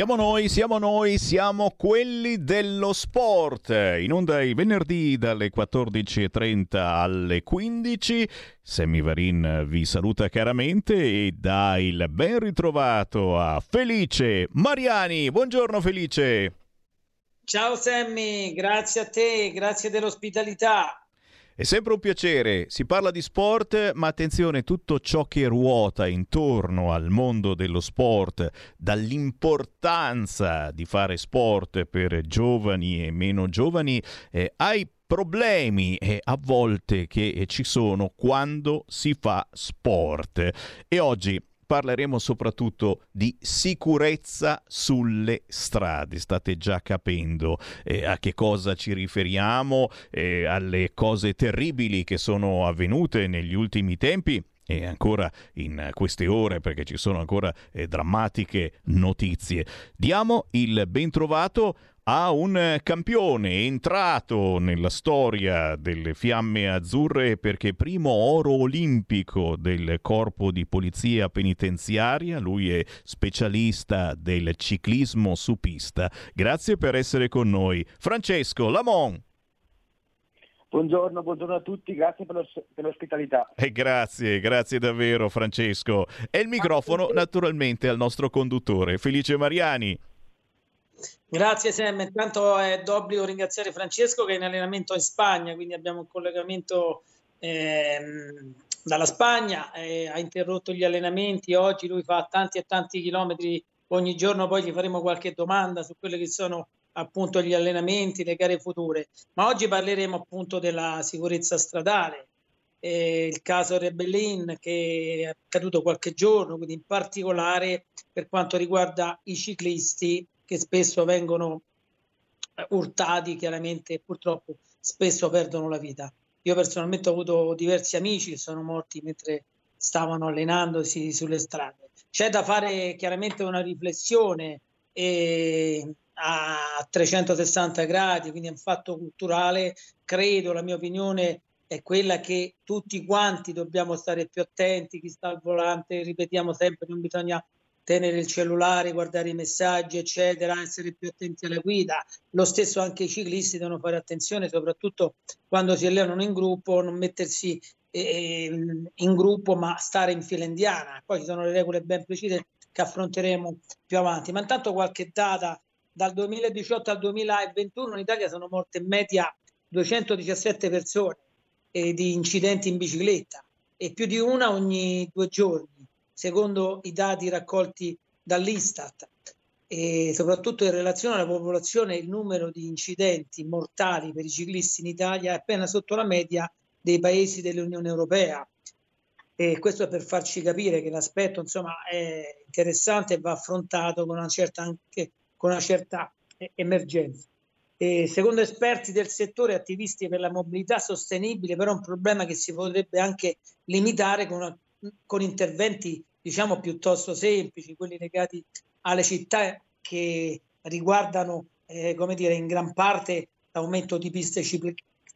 Siamo noi, siamo noi, siamo quelli dello sport. In onda il venerdì dalle 14.30 alle 15. Sammy Varin vi saluta caramente e dà il ben ritrovato a Felice Mariani. Buongiorno Felice. Ciao Sammy, grazie a te, grazie dell'ospitalità. È sempre un piacere, si parla di sport, ma attenzione, tutto ciò che ruota intorno al mondo dello sport, dall'importanza di fare sport per giovani e meno giovani, eh, ai problemi eh, a volte che ci sono quando si fa sport. E oggi parleremo soprattutto di sicurezza sulle strade. State già capendo eh, a che cosa ci riferiamo, eh, alle cose terribili che sono avvenute negli ultimi tempi e ancora in queste ore perché ci sono ancora eh, drammatiche notizie. Diamo il ben trovato a un campione entrato nella storia delle fiamme azzurre perché primo oro olimpico del corpo di polizia penitenziaria, lui è specialista del ciclismo su pista. Grazie per essere con noi. Francesco Lamon. Buongiorno, buongiorno a tutti, grazie per, lo, per l'ospitalità. E grazie, grazie davvero Francesco. E il microfono naturalmente al nostro conduttore, Felice Mariani. Grazie Sam, intanto è d'obbligo ringraziare Francesco che è in allenamento in Spagna, quindi abbiamo un collegamento ehm, dalla Spagna, eh, ha interrotto gli allenamenti, oggi lui fa tanti e tanti chilometri ogni giorno, poi gli faremo qualche domanda su quelle che sono appunto gli allenamenti, le gare future, ma oggi parleremo appunto della sicurezza stradale, eh, il caso Rebellin che è accaduto qualche giorno, quindi in particolare per quanto riguarda i ciclisti che spesso vengono eh, urtati, chiaramente purtroppo spesso perdono la vita. Io personalmente ho avuto diversi amici che sono morti mentre stavano allenandosi sulle strade. C'è da fare chiaramente una riflessione eh, a 360 gradi, quindi è un fatto culturale. Credo, la mia opinione è quella che tutti quanti dobbiamo stare più attenti, chi sta al volante, ripetiamo sempre, non bisogna tenere il cellulare, guardare i messaggi, eccetera, essere più attenti alla guida. Lo stesso anche i ciclisti devono fare attenzione, soprattutto quando si allenano in gruppo, non mettersi eh, in gruppo, ma stare in fila indiana. Poi ci sono le regole ben precise che affronteremo più avanti. Ma intanto qualche data dal 2018 al 2021 in Italia sono morte in media 217 persone eh, di incidenti in bicicletta e più di una ogni due giorni secondo i dati raccolti dall'Istat e soprattutto in relazione alla popolazione il numero di incidenti mortali per i ciclisti in Italia è appena sotto la media dei paesi dell'Unione Europea. E questo è per farci capire che l'aspetto insomma, è interessante e va affrontato con una certa, anche, con una certa emergenza. E secondo esperti del settore attivisti per la mobilità sostenibile, però è un problema che si potrebbe anche limitare con, una, con interventi diciamo piuttosto semplici, quelli legati alle città che riguardano, eh, come dire, in gran parte l'aumento di piste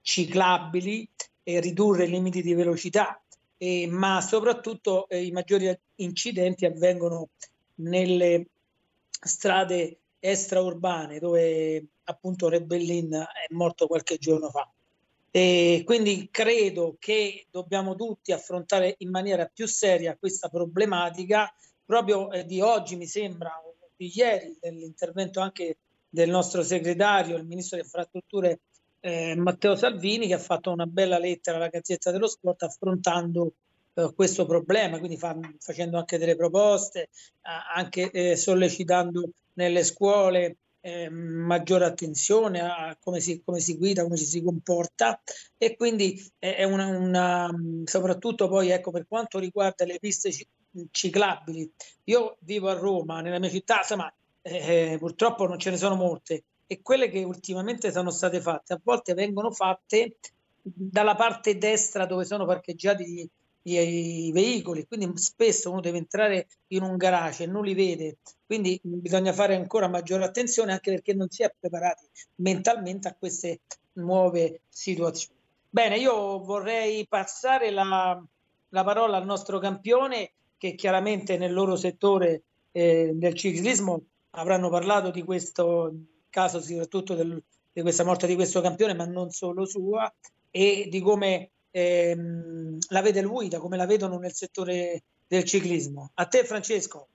ciclabili e ridurre i limiti di velocità, eh, ma soprattutto eh, i maggiori incidenti avvengono nelle strade extraurbane dove appunto Rebellin è morto qualche giorno fa. E quindi credo che dobbiamo tutti affrontare in maniera più seria questa problematica. Proprio eh, di oggi mi sembra, di ieri, dell'intervento anche del nostro segretario, il ministro delle infrastrutture eh, Matteo Salvini, che ha fatto una bella lettera alla Gazzetta dello Sport affrontando eh, questo problema, quindi fa, facendo anche delle proposte, anche eh, sollecitando nelle scuole eh, maggiore attenzione a come si, come si, guida, come ci si comporta e quindi è una, una, soprattutto poi ecco per quanto riguarda le piste ciclabili. Io vivo a Roma, nella mia città, insomma, eh, purtroppo non ce ne sono molte e quelle che ultimamente sono state fatte a volte vengono fatte dalla parte destra dove sono parcheggiati i, i veicoli, quindi spesso uno deve entrare in un garage e non li vede, quindi bisogna fare ancora maggiore attenzione anche perché non si è preparati mentalmente a queste nuove situazioni. Bene, io vorrei passare la, la parola al nostro campione che chiaramente nel loro settore eh, del ciclismo avranno parlato di questo caso, soprattutto del, di questa morte di questo campione, ma non solo sua, e di come ehm, la vede lui, da come la vedono nel settore del ciclismo. A te Francesco.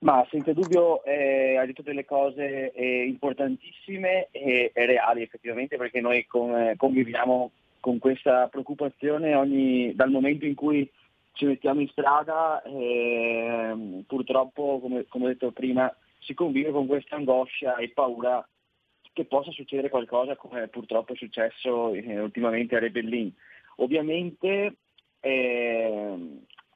Ma senza dubbio eh, hai detto delle cose eh, importantissime e, e, reali effettivamente perché noi con, eh, conviviamo con questa preoccupazione ogni, dal momento in cui ci mettiamo in strada ehm, purtroppo come, come ho detto prima si convive con questa angoscia e paura che possa succedere qualcosa come purtroppo è successo eh, ultimamente a Rebellin. Ovviamente eh,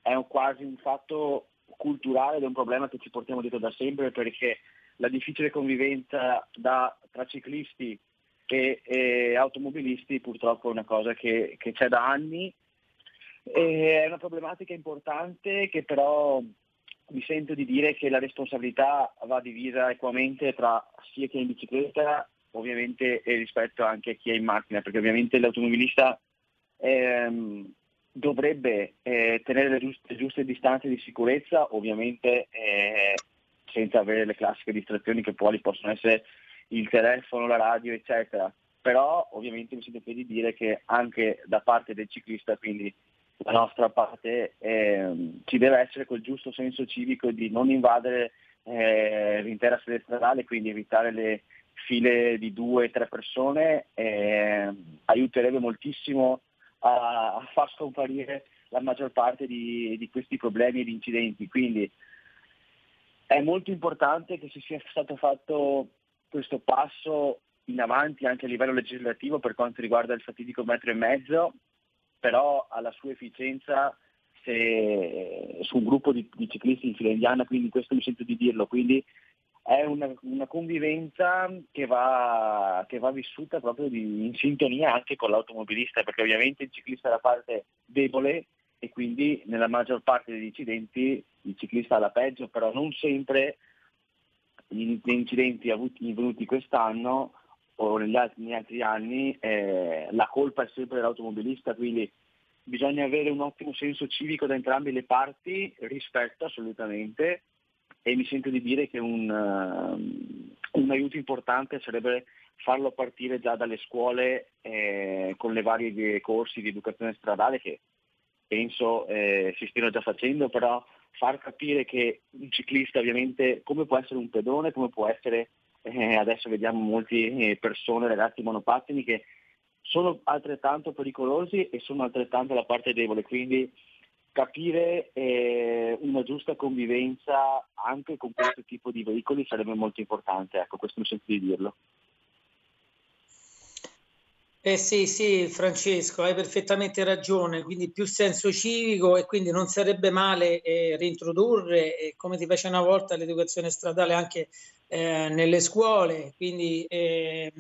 è un, quasi un fatto culturale ed è un problema che ci portiamo dietro da sempre perché la difficile convivenza da, tra ciclisti e, e, automobilisti purtroppo è una cosa che, che c'è da anni. E è una problematica importante che però mi sento di dire che la responsabilità va divisa equamente tra sia chi è in bicicletta ovviamente e rispetto anche a chi è in macchina, perché ovviamente l'automobilista ehm, dovrebbe eh, tenere le giuste, le giuste, distanze di sicurezza, ovviamente eh, senza avere le classiche distrazioni che poi possono essere il telefono, la radio, eccetera. però ovviamente mi sento di dire che anche da parte del ciclista, quindi la nostra parte, eh, ci deve essere quel giusto senso civico di non invadere eh, l'intera sede stradale, quindi evitare le file di due o tre persone, eh, aiuterebbe moltissimo a, a, far scomparire la maggior parte di, di questi problemi e di incidenti. Quindi è molto importante che si sia stato fatto questo passo in avanti anche a livello legislativo per quanto riguarda il fatidico metro e mezzo, però alla sua efficienza se, su un gruppo di, di, ciclisti in fila indiana, quindi questo mi sento di dirlo, quindi è una, una convivenza che va, che va, vissuta proprio di, in sintonia anche con l'automobilista, perché ovviamente il ciclista è la parte debole e quindi nella maggior parte degli incidenti il ciclista ha la peggio, però non sempre gli incidenti avvenuti quest'anno o negli altri, negli altri anni eh, la colpa è sempre dell'automobilista, quindi bisogna avere un ottimo senso civico da entrambe le parti, rispetto assolutamente e mi sento di dire che un, uh, un aiuto importante sarebbe farlo partire già dalle scuole eh, con le varie corsi di educazione stradale che penso eh, si stiano già facendo, però far capire che un ciclista ovviamente come può essere un pedone, come può essere eh, adesso vediamo molte eh, persone, ragazzi monopattini che sono altrettanto pericolosi e sono altrettanto la parte debole, quindi capire eh, una giusta convivenza anche con questo tipo di veicoli sarebbe molto importante, ecco, questo mi sento di dirlo. Eh sì, sì, Francesco, hai perfettamente ragione, quindi più senso civico e quindi non sarebbe male eh, reintrodurre, eh, come ti fece una volta, l'educazione stradale anche eh, nelle scuole, quindi eh,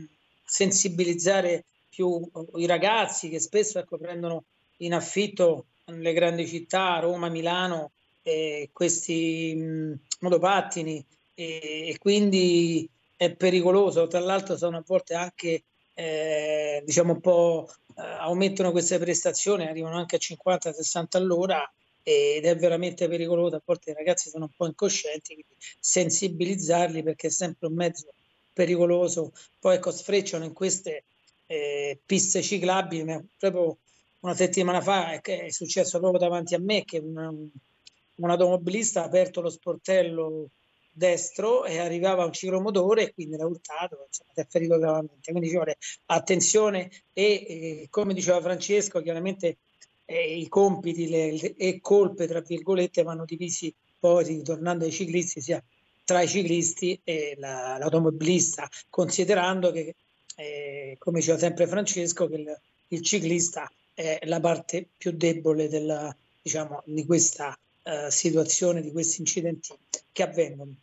sensibilizzare più i ragazzi che spesso ecco, prendono in affitto nelle grandi città, Roma, Milano, eh, questi mh, motopattini e, e quindi è pericoloso, tra l'altro sono a volte anche eh, diciamo un po' eh, aumentano queste prestazioni, arrivano anche a 50-60 all'ora ed è veramente pericoloso. A volte i ragazzi sono un po' incoscienti, quindi sensibilizzarli perché è sempre un mezzo pericoloso. Poi ecco, sfrecciano in queste eh, piste ciclabili. Proprio una settimana fa è, è successo proprio davanti a me che un, un automobilista ha aperto lo sportello destro e arrivava un ciclomotore e quindi l'ha urtato, insomma, si è ferito gravemente. Quindi ci vuole attenzione e, e, come diceva Francesco, chiaramente eh, i compiti le, e colpe, tra virgolette, vanno divisi poi, tornando ai ciclisti, sia tra i ciclisti e la, l'automobilista, considerando che, eh, come diceva sempre Francesco, che il, il, ciclista è la parte più debole della, diciamo, di questa uh, situazione, di questi incidenti che avvengono.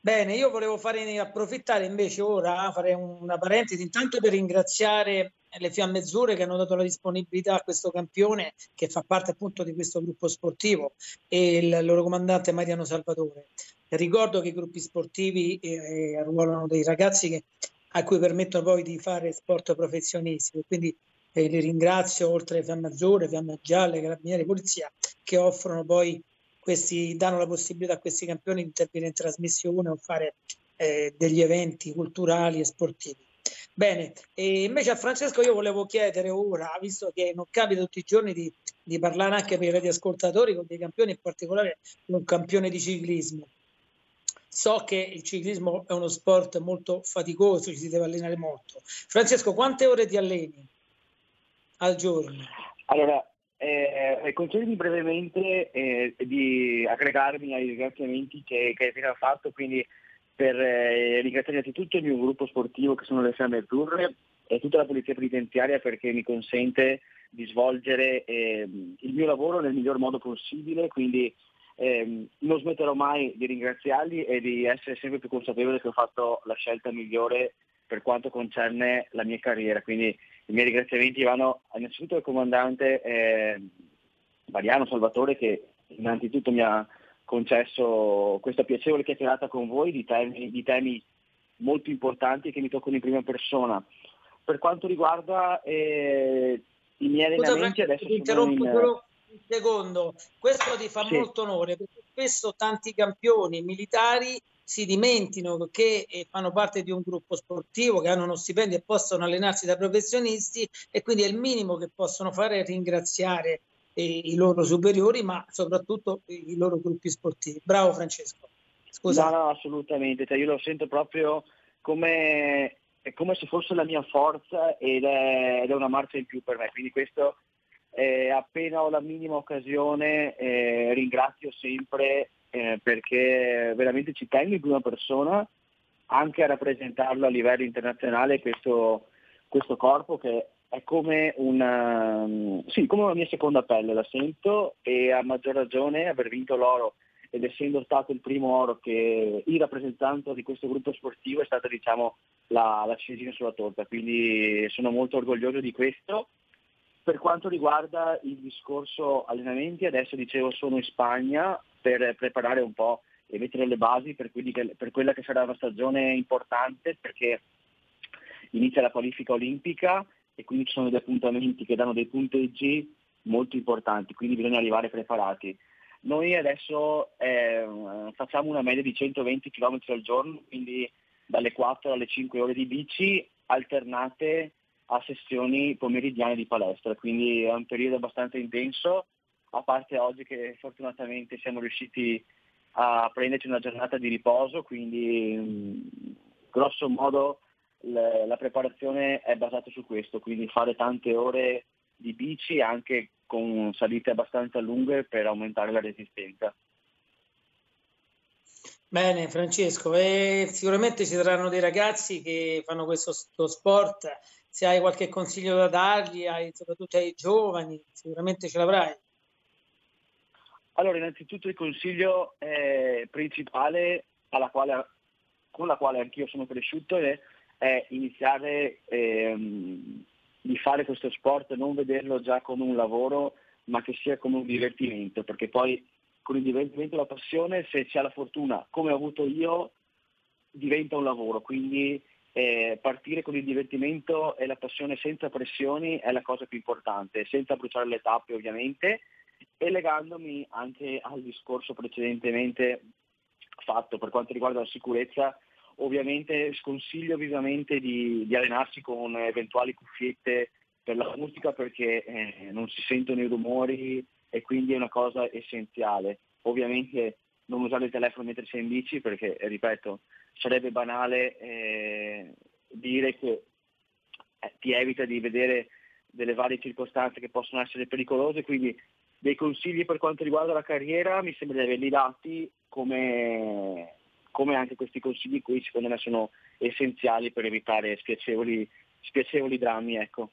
Bene, io volevo fare approfittare invece ora, fare una parentesi, intanto per ringraziare le Fiamme Azzurre che hanno dato la disponibilità a questo campione che fa parte appunto di questo gruppo sportivo e il loro comandante Mariano Salvatore. Ricordo che i gruppi sportivi eh, arruolano dei ragazzi che, a cui permettono poi di fare sport professionistico, quindi eh, li ringrazio oltre Fiamme Azzurre, Fiamme Gialle, Carabinieri, Polizia che offrono poi questi, danno la possibilità a questi campioni di intervenire in trasmissione o fare eh, degli eventi culturali e sportivi. Bene, e invece a Francesco io volevo chiedere ora, visto che non capita tutti i giorni di, di parlare anche per i radioascoltatori con dei campioni, in particolare un campione di ciclismo. So che il ciclismo è uno sport molto faticoso, ci si deve allenare molto. Francesco, quante ore ti alleni al giorno? Allora, eh, concedimi brevemente eh, di aggregarmi ai ringraziamenti che, che hai fatto, quindi per eh, ringraziare innanzitutto il mio gruppo sportivo che sono le Fiamme Azzurre e tutta la Polizia Penitenziaria perché mi consente di svolgere ehm, il mio lavoro nel miglior modo possibile, quindi ehm, non smetterò mai di ringraziarli e di essere sempre più consapevole che ho fatto la scelta migliore per quanto concerne la mia carriera. Quindi i miei ringraziamenti vanno innanzitutto al comandante eh, Mariano Salvatore che innanzitutto mi ha concesso questa piacevole chiacchierata con voi di temi, di temi molto importanti che mi toccano in prima persona. Per quanto riguarda eh, i miei Scusa, allenamenti, adesso ti interrompo in... solo un secondo. Questo ti fa Sì. molto onore perché spesso tanti campioni militari si dimentino che eh, fanno parte di un gruppo sportivo, che hanno uno stipendio e possono allenarsi da professionisti e quindi è il minimo che possono fare è ringraziare eh, i loro superiori, ma soprattutto i loro gruppi sportivi. Bravo Francesco. Scusa. No, no, assolutamente, cioè, io lo sento proprio come, come se fosse la mia forza ed è, ed è una marcia in più per me, quindi questo eh, appena ho la minima occasione eh, ringrazio sempre eh, perché veramente ci tengo in prima persona anche a rappresentarlo a livello internazionale questo, questo corpo che è come una, sì, come una mia seconda pelle, la sento e a maggior ragione aver vinto l'oro ed essendo stato il primo oro che il rappresentante di questo gruppo sportivo è stata diciamo la, la ciliegina sulla torta, quindi sono molto orgoglioso di questo. Per quanto riguarda il discorso allenamenti, adesso dicevo sono in Spagna per preparare un po' e mettere le basi per, che, per quella che sarà una stagione importante perché inizia la qualifica olimpica e quindi ci sono dei appuntamenti che danno dei punteggi molto importanti, quindi bisogna arrivare preparati. Noi adesso eh, facciamo una media di 120 km al giorno, quindi dalle 4 alle 5 ore di bici alternate a sessioni pomeridiane di palestra, quindi è un periodo abbastanza intenso, a parte oggi che fortunatamente siamo riusciti a prenderci una giornata di riposo, quindi mh, grosso modo le, la preparazione è basata su questo, quindi fare tante ore di bici anche con salite abbastanza lunghe per aumentare la resistenza. Bene Francesco, e sicuramente ci saranno dei ragazzi che fanno questo sport, se hai qualche consiglio da dargli, hai, soprattutto ai giovani, sicuramente ce l'avrai. Allora, innanzitutto il consiglio eh, principale quale, con la quale anch'io sono cresciuto è, è iniziare ehm, di fare questo sport, non vederlo già come un lavoro, ma che sia come un divertimento, perché poi con il divertimento e la passione, se ha la fortuna, come ho avuto io, diventa un lavoro. Quindi eh, partire con il divertimento e la passione senza pressioni è la cosa più importante, senza bruciare le tappe ovviamente, e legandomi anche al discorso precedentemente fatto per quanto riguarda la sicurezza, ovviamente sconsiglio vivamente di, di allenarsi con eventuali cuffiette per la musica perché eh, non si sentono i rumori e quindi è una cosa essenziale. Ovviamente non usare il telefono mentre sei in bici perché, ripeto, sarebbe banale eh, dire che eh, ti evita di vedere delle varie circostanze che possono essere pericolose, quindi dei consigli per quanto riguarda la carriera mi sembra di averli dati come, come anche questi consigli qui secondo me sono essenziali per evitare spiacevoli, spiacevoli drammi. Ecco.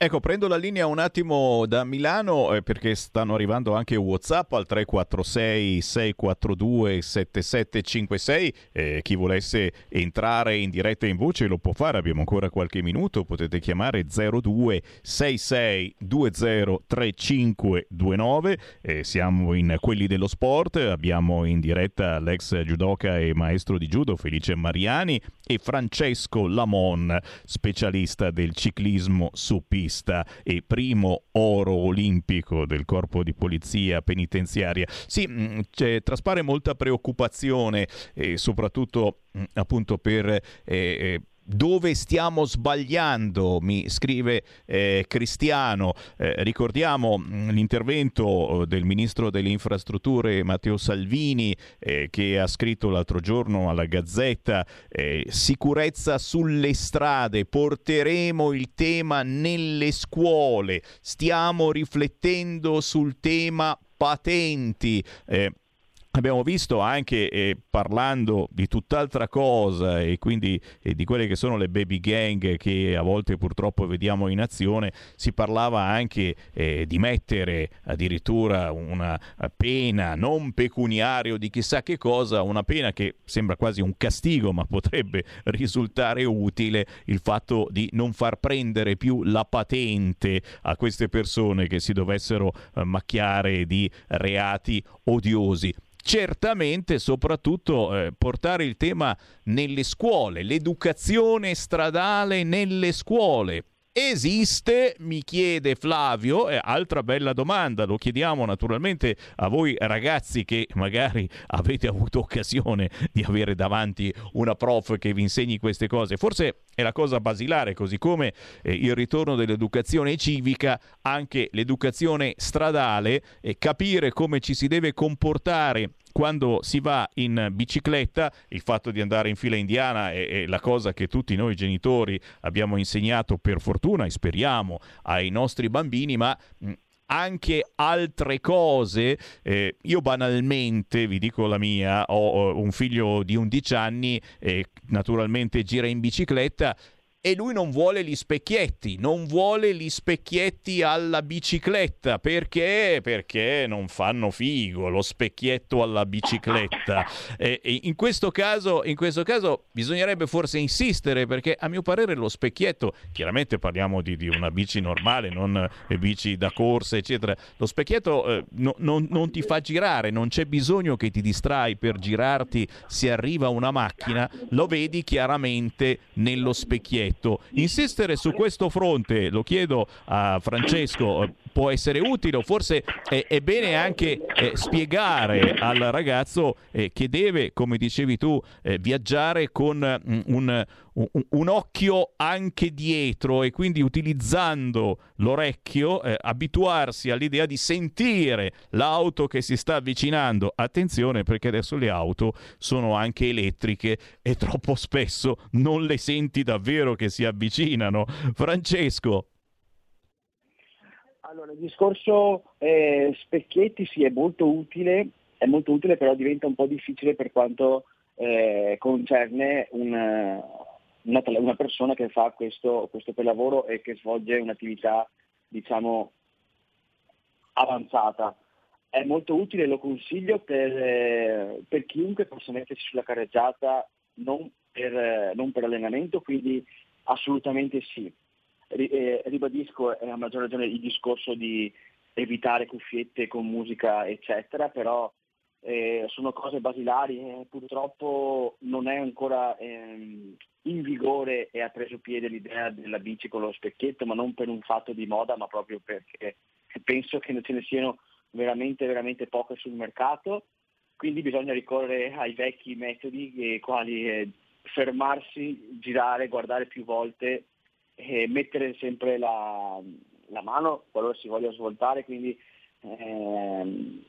Ecco, prendo la linea un attimo da Milano eh, perché stanno arrivando anche WhatsApp al 346 642 7756. Eh, chi volesse entrare in diretta in voce lo può fare, abbiamo ancora qualche minuto. Potete chiamare 02 66 20 3529. Eh, siamo in quelli dello sport. Abbiamo in diretta l'ex judoka e maestro di judo Felice Mariani e Francesco Lamon, specialista del ciclismo su pista pista e primo oro olimpico del corpo di polizia penitenziaria. Sì, mm, traspare molta preoccupazione e soprattutto mm, appunto per eh, eh dove stiamo sbagliando, mi scrive eh, Cristiano. Eh, ricordiamo mm, l'intervento eh, del ministro delle infrastrutture Matteo Salvini eh, che ha scritto l'altro giorno alla Gazzetta eh, sicurezza sulle strade, porteremo il tema nelle scuole, stiamo riflettendo sul tema patenti. Eh, Abbiamo visto anche eh, parlando di tutt'altra cosa e quindi eh, di quelle che sono le baby gang che a volte purtroppo vediamo in azione, si parlava anche eh, di mettere addirittura una pena non pecuniaria di chissà che cosa, una pena che sembra quasi un castigo ma potrebbe risultare utile il fatto di non far prendere più la patente a queste persone che si dovessero eh, macchiare di reati odiosi certamente soprattutto eh, portare il tema nelle scuole, l'educazione stradale nelle scuole. Esiste? Mi chiede Flavio, eh, altra bella domanda, lo chiediamo naturalmente a voi ragazzi che magari avete avuto occasione di avere davanti una prof che vi insegni queste cose, forse è la cosa basilare, così come eh, il ritorno dell'educazione civica, anche l'educazione stradale, e capire come ci si deve comportare quando si va in bicicletta, il fatto di andare in fila indiana è, è, la cosa che tutti noi genitori abbiamo insegnato per fortuna e speriamo ai nostri bambini, ma anche altre cose. Eh, io banalmente, vi dico la mia, ho, ho un figlio di 11 anni e naturalmente gira in bicicletta e lui non vuole gli specchietti, non vuole gli specchietti alla bicicletta perché? Perché non fanno figo lo specchietto alla bicicletta. E, e in, questo caso, in questo caso bisognerebbe forse insistere perché a mio parere lo specchietto, chiaramente parliamo di, di una bici normale, non eh, bici da corsa, eccetera. Lo specchietto eh, no, non, non ti fa girare, non c'è bisogno che ti distrai per girarti se arriva una macchina, lo vedi chiaramente nello specchietto detto. Insistere su questo fronte, lo chiedo a Francesco, può essere utile o forse è, è bene anche eh, spiegare al ragazzo eh, che deve, come dicevi tu, eh, viaggiare con mm, un, un, un, occhio anche dietro e quindi utilizzando l'orecchio eh, abituarsi all'idea di sentire l'auto che si sta avvicinando. Attenzione perché adesso le auto sono anche elettriche e troppo spesso non le senti davvero che si avvicinano. Francesco. Allora, il discorso eh, specchietti sì è molto utile, è molto utile però diventa un po' difficile per quanto eh, concerne una, una, una, persona che fa questo, questo per lavoro e che svolge un'attività diciamo avanzata. È molto utile, lo consiglio per, eh, per chiunque possa mettersi sulla carreggiata non per, non per allenamento, quindi assolutamente sì eh, ribadisco a maggior ragione il discorso di evitare cuffiette con musica eccetera, però eh, sono cose basilari e purtroppo non è ancora ehm, in vigore e ha preso piede l'idea della bici con lo specchietto, ma non per un fatto di moda, ma proprio perché penso che ce ne siano veramente, veramente poche sul mercato, quindi bisogna ricorrere ai vecchi metodi, eh, quali eh, fermarsi, girare, guardare più volte e mettere sempre la, la mano qualora si voglia svoltare, quindi ehm,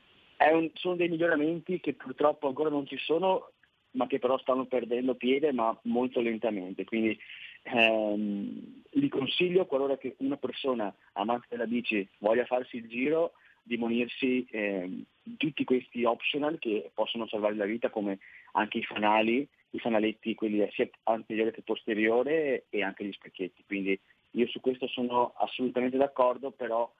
un, sono dei miglioramenti che purtroppo ancora non ci sono, ma che però stanno perdendo piede, ma molto lentamente. Quindi ehm, li consiglio qualora una persona amante della bici voglia farsi il giro di munirsi ehm, tutti questi optional che possono salvare la vita come anche i fanali i fanaletti, quelli sia anteriore che posteriore e anche gli specchietti. Quindi io su questo sono assolutamente d'accordo, però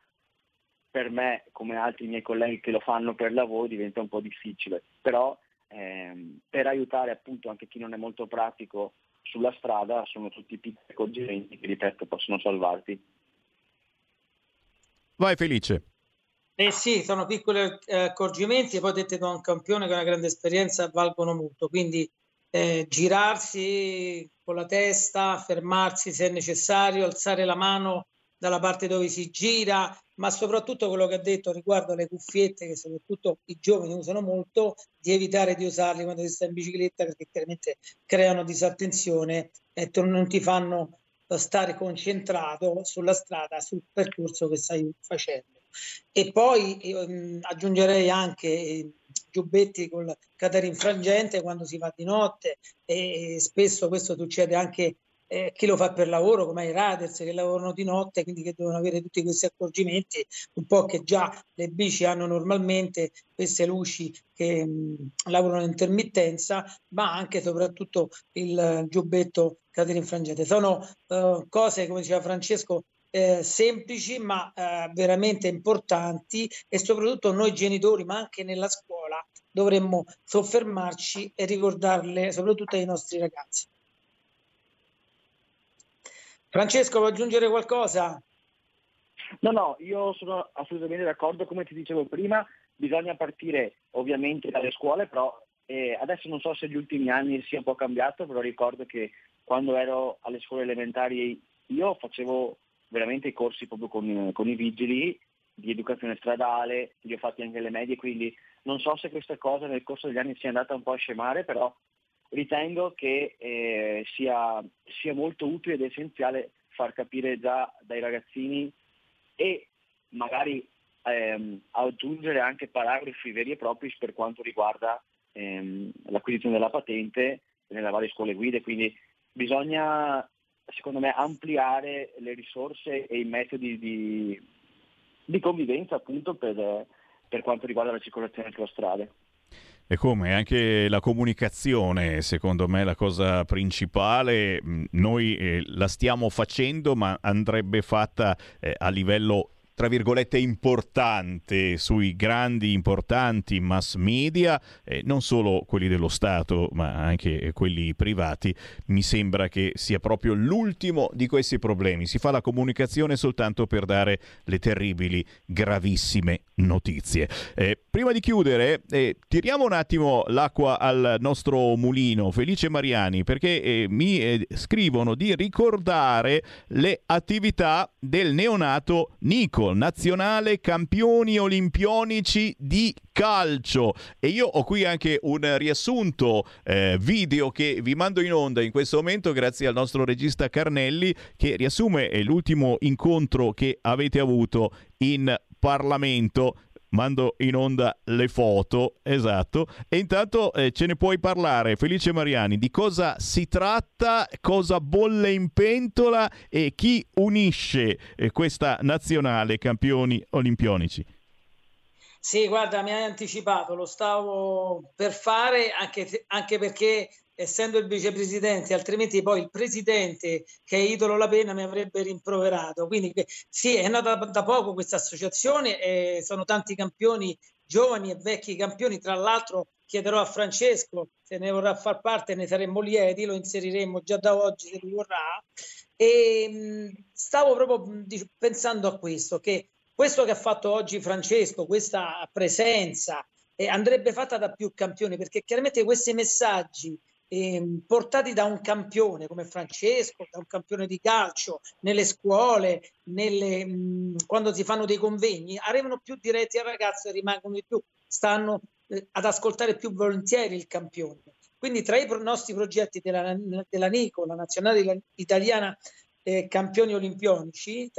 per me, come altri miei colleghi che lo fanno per lavoro, diventa un po' difficile. Però ehm, per aiutare appunto anche chi non è molto pratico sulla strada sono tutti piccoli accorgimenti che, ripeto, possono salvarti. Vai Felice. Eh sì, sono piccoli eh, accorgimenti, poi dette da un campione che ha una grande esperienza valgono molto, quindi eh, girarsi con la testa, fermarsi se è necessario, alzare la mano dalla parte dove si gira, ma soprattutto quello che ha detto riguardo alle cuffiette che soprattutto i giovani usano molto, di evitare di usarle quando si sta in bicicletta perché chiaramente creano disattenzione e non ti fanno stare concentrato sulla strada, sul percorso che stai facendo. E poi ehm, aggiungerei anche giubbetti col catering frangente quando si va di notte e spesso questo succede anche eh, chi lo fa per lavoro, come i riders che lavorano di notte, quindi che devono avere tutti questi accorgimenti, un po' che già le bici hanno normalmente queste luci che mh, lavorano in intermittenza, ma anche e soprattutto il giubbetto catering frangente. Sono uh, cose, come diceva Francesco, eh, semplici ma eh, veramente importanti e soprattutto noi genitori ma anche nella scuola dovremmo soffermarci e ricordarle soprattutto ai nostri ragazzi. Francesco, vuoi aggiungere qualcosa? No, no, io sono assolutamente d'accordo, come ti dicevo prima, bisogna partire ovviamente dalle scuole, però eh, adesso non so se negli ultimi anni sia un po' cambiato, però ricordo che quando ero alle scuole elementari io facevo veramente i corsi proprio con, con i vigili di educazione stradale, li ho fatti anche alle medie, quindi non so se questa cosa nel corso degli anni sia andata un po' a scemare, però ritengo che eh, sia, sia, molto utile ed essenziale far capire già dai ragazzini e magari ehm, aggiungere anche paragrafi veri e propri per quanto riguarda ehm, l'acquisizione della patente nelle varie scuole guide, quindi bisogna secondo me ampliare le risorse e i metodi di, di convivenza appunto per, per quanto riguarda la circolazione sulla strada. E come anche la comunicazione, secondo me, è la cosa principale. Noi eh, la stiamo facendo, ma andrebbe fatta eh, a livello tra virgolette importante sui grandi importanti mass media, eh, non solo quelli dello Stato ma anche quelli privati, mi sembra che sia proprio l'ultimo di questi problemi. Si fa la comunicazione soltanto per dare le terribili, gravissime notizie. Eh, prima di chiudere, eh, tiriamo un attimo l'acqua al nostro mulino, Felice Mariani, perché eh, mi eh, scrivono di ricordare le attività del neonato Nico nazionale campioni olimpionici di calcio. E io ho qui anche un riassunto eh, video che vi mando in onda in questo momento grazie al nostro regista Carnelli che riassume eh, l'ultimo incontro che avete avuto in Parlamento mando in onda le foto, esatto, e intanto eh, ce ne puoi parlare, Felice Mariani, di cosa si tratta, cosa bolle in pentola e chi unisce eh, questa nazionale campioni olimpionici. Sì, guarda, mi hai anticipato, lo stavo per fare anche, anche perché essendo il vicepresidente, altrimenti poi il presidente che è idolo la pena mi avrebbe rimproverato. Quindi sì, è nata da poco questa associazione e sono tanti campioni, giovani e vecchi campioni. Tra l'altro chiederò a Francesco se ne vorrà far parte, ne saremmo lieti, lo inseriremo già da oggi se lui vorrà. E stavo proprio pensando a questo, che questo che ha fatto oggi Francesco, questa presenza, eh, andrebbe fatta da più campioni, perché chiaramente questi messaggi eh, portati da un campione come Francesco, da un campione di calcio, nelle scuole, nelle, mh, quando si fanno dei convegni, arrivano più diretti al ragazzo e rimangono di più, stanno eh, ad ascoltare più volentieri il campione. Quindi tra i nostri progetti della, della NICO, la nazionale italiana eh, campioni olimpionici,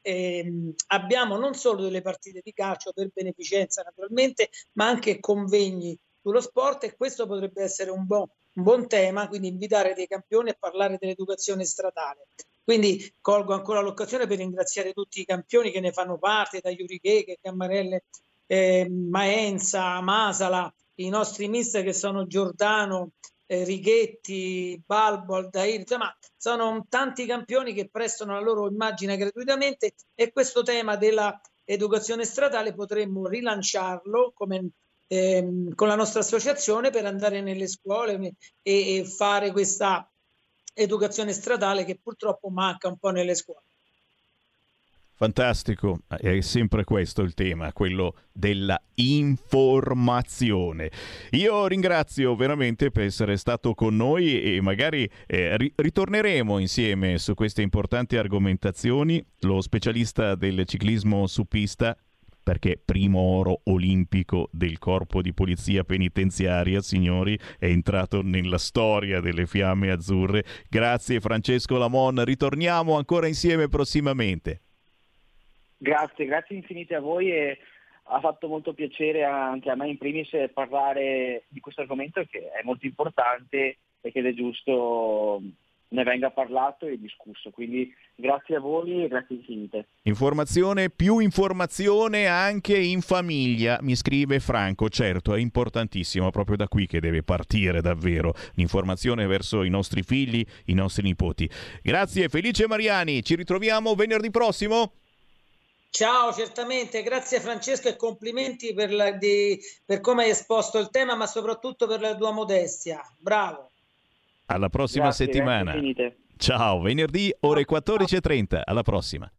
eh, abbiamo non solo delle partite di calcio per beneficenza naturalmente, ma anche convegni sullo sport e questo potrebbe essere un buon un buon tema, quindi invitare dei campioni a parlare dell'educazione stradale. Quindi colgo ancora l'occasione per ringraziare tutti i campioni che ne fanno parte, da Iuricheghe, Cammarelle, eh, Maenza, Masala, i nostri mister che sono Giordano, Righetti, Balbo, Aldair, insomma sono tanti campioni che prestano la loro immagine gratuitamente e questo tema dell'educazione stradale potremmo rilanciarlo come ehm, con la nostra associazione per andare nelle scuole e, e fare questa educazione stradale che purtroppo manca un po' nelle scuole. Fantastico, è sempre questo il tema, quello della informazione. Io ringrazio veramente per essere stato con noi e magari eh, ritorneremo insieme su queste importanti argomentazioni. Lo specialista del ciclismo su pista perché primo oro olimpico del corpo di polizia penitenziaria, signori, è entrato nella storia delle fiamme azzurre. Grazie Francesco Lamon, ritorniamo ancora insieme prossimamente. Grazie, grazie infinite a voi e ha fatto molto piacere anche a me in primis parlare di questo argomento che è molto importante e che è giusto ne venga parlato e discusso. Quindi grazie a voi e grazie infinite. Informazione più informazione anche in famiglia, mi scrive Franco. Certo, è importantissimo, proprio da qui che deve partire davvero l'informazione verso i nostri figli, i nostri nipoti. Grazie Felice Mariani, ci ritroviamo venerdì prossimo. Ciao, certamente, grazie Francesco e complimenti per, la, di, per come hai esposto il tema, ma soprattutto per la tua modestia. Bravo. Alla prossima Grazie, settimana. Ciao, venerdì ore 14.30. Alla prossima.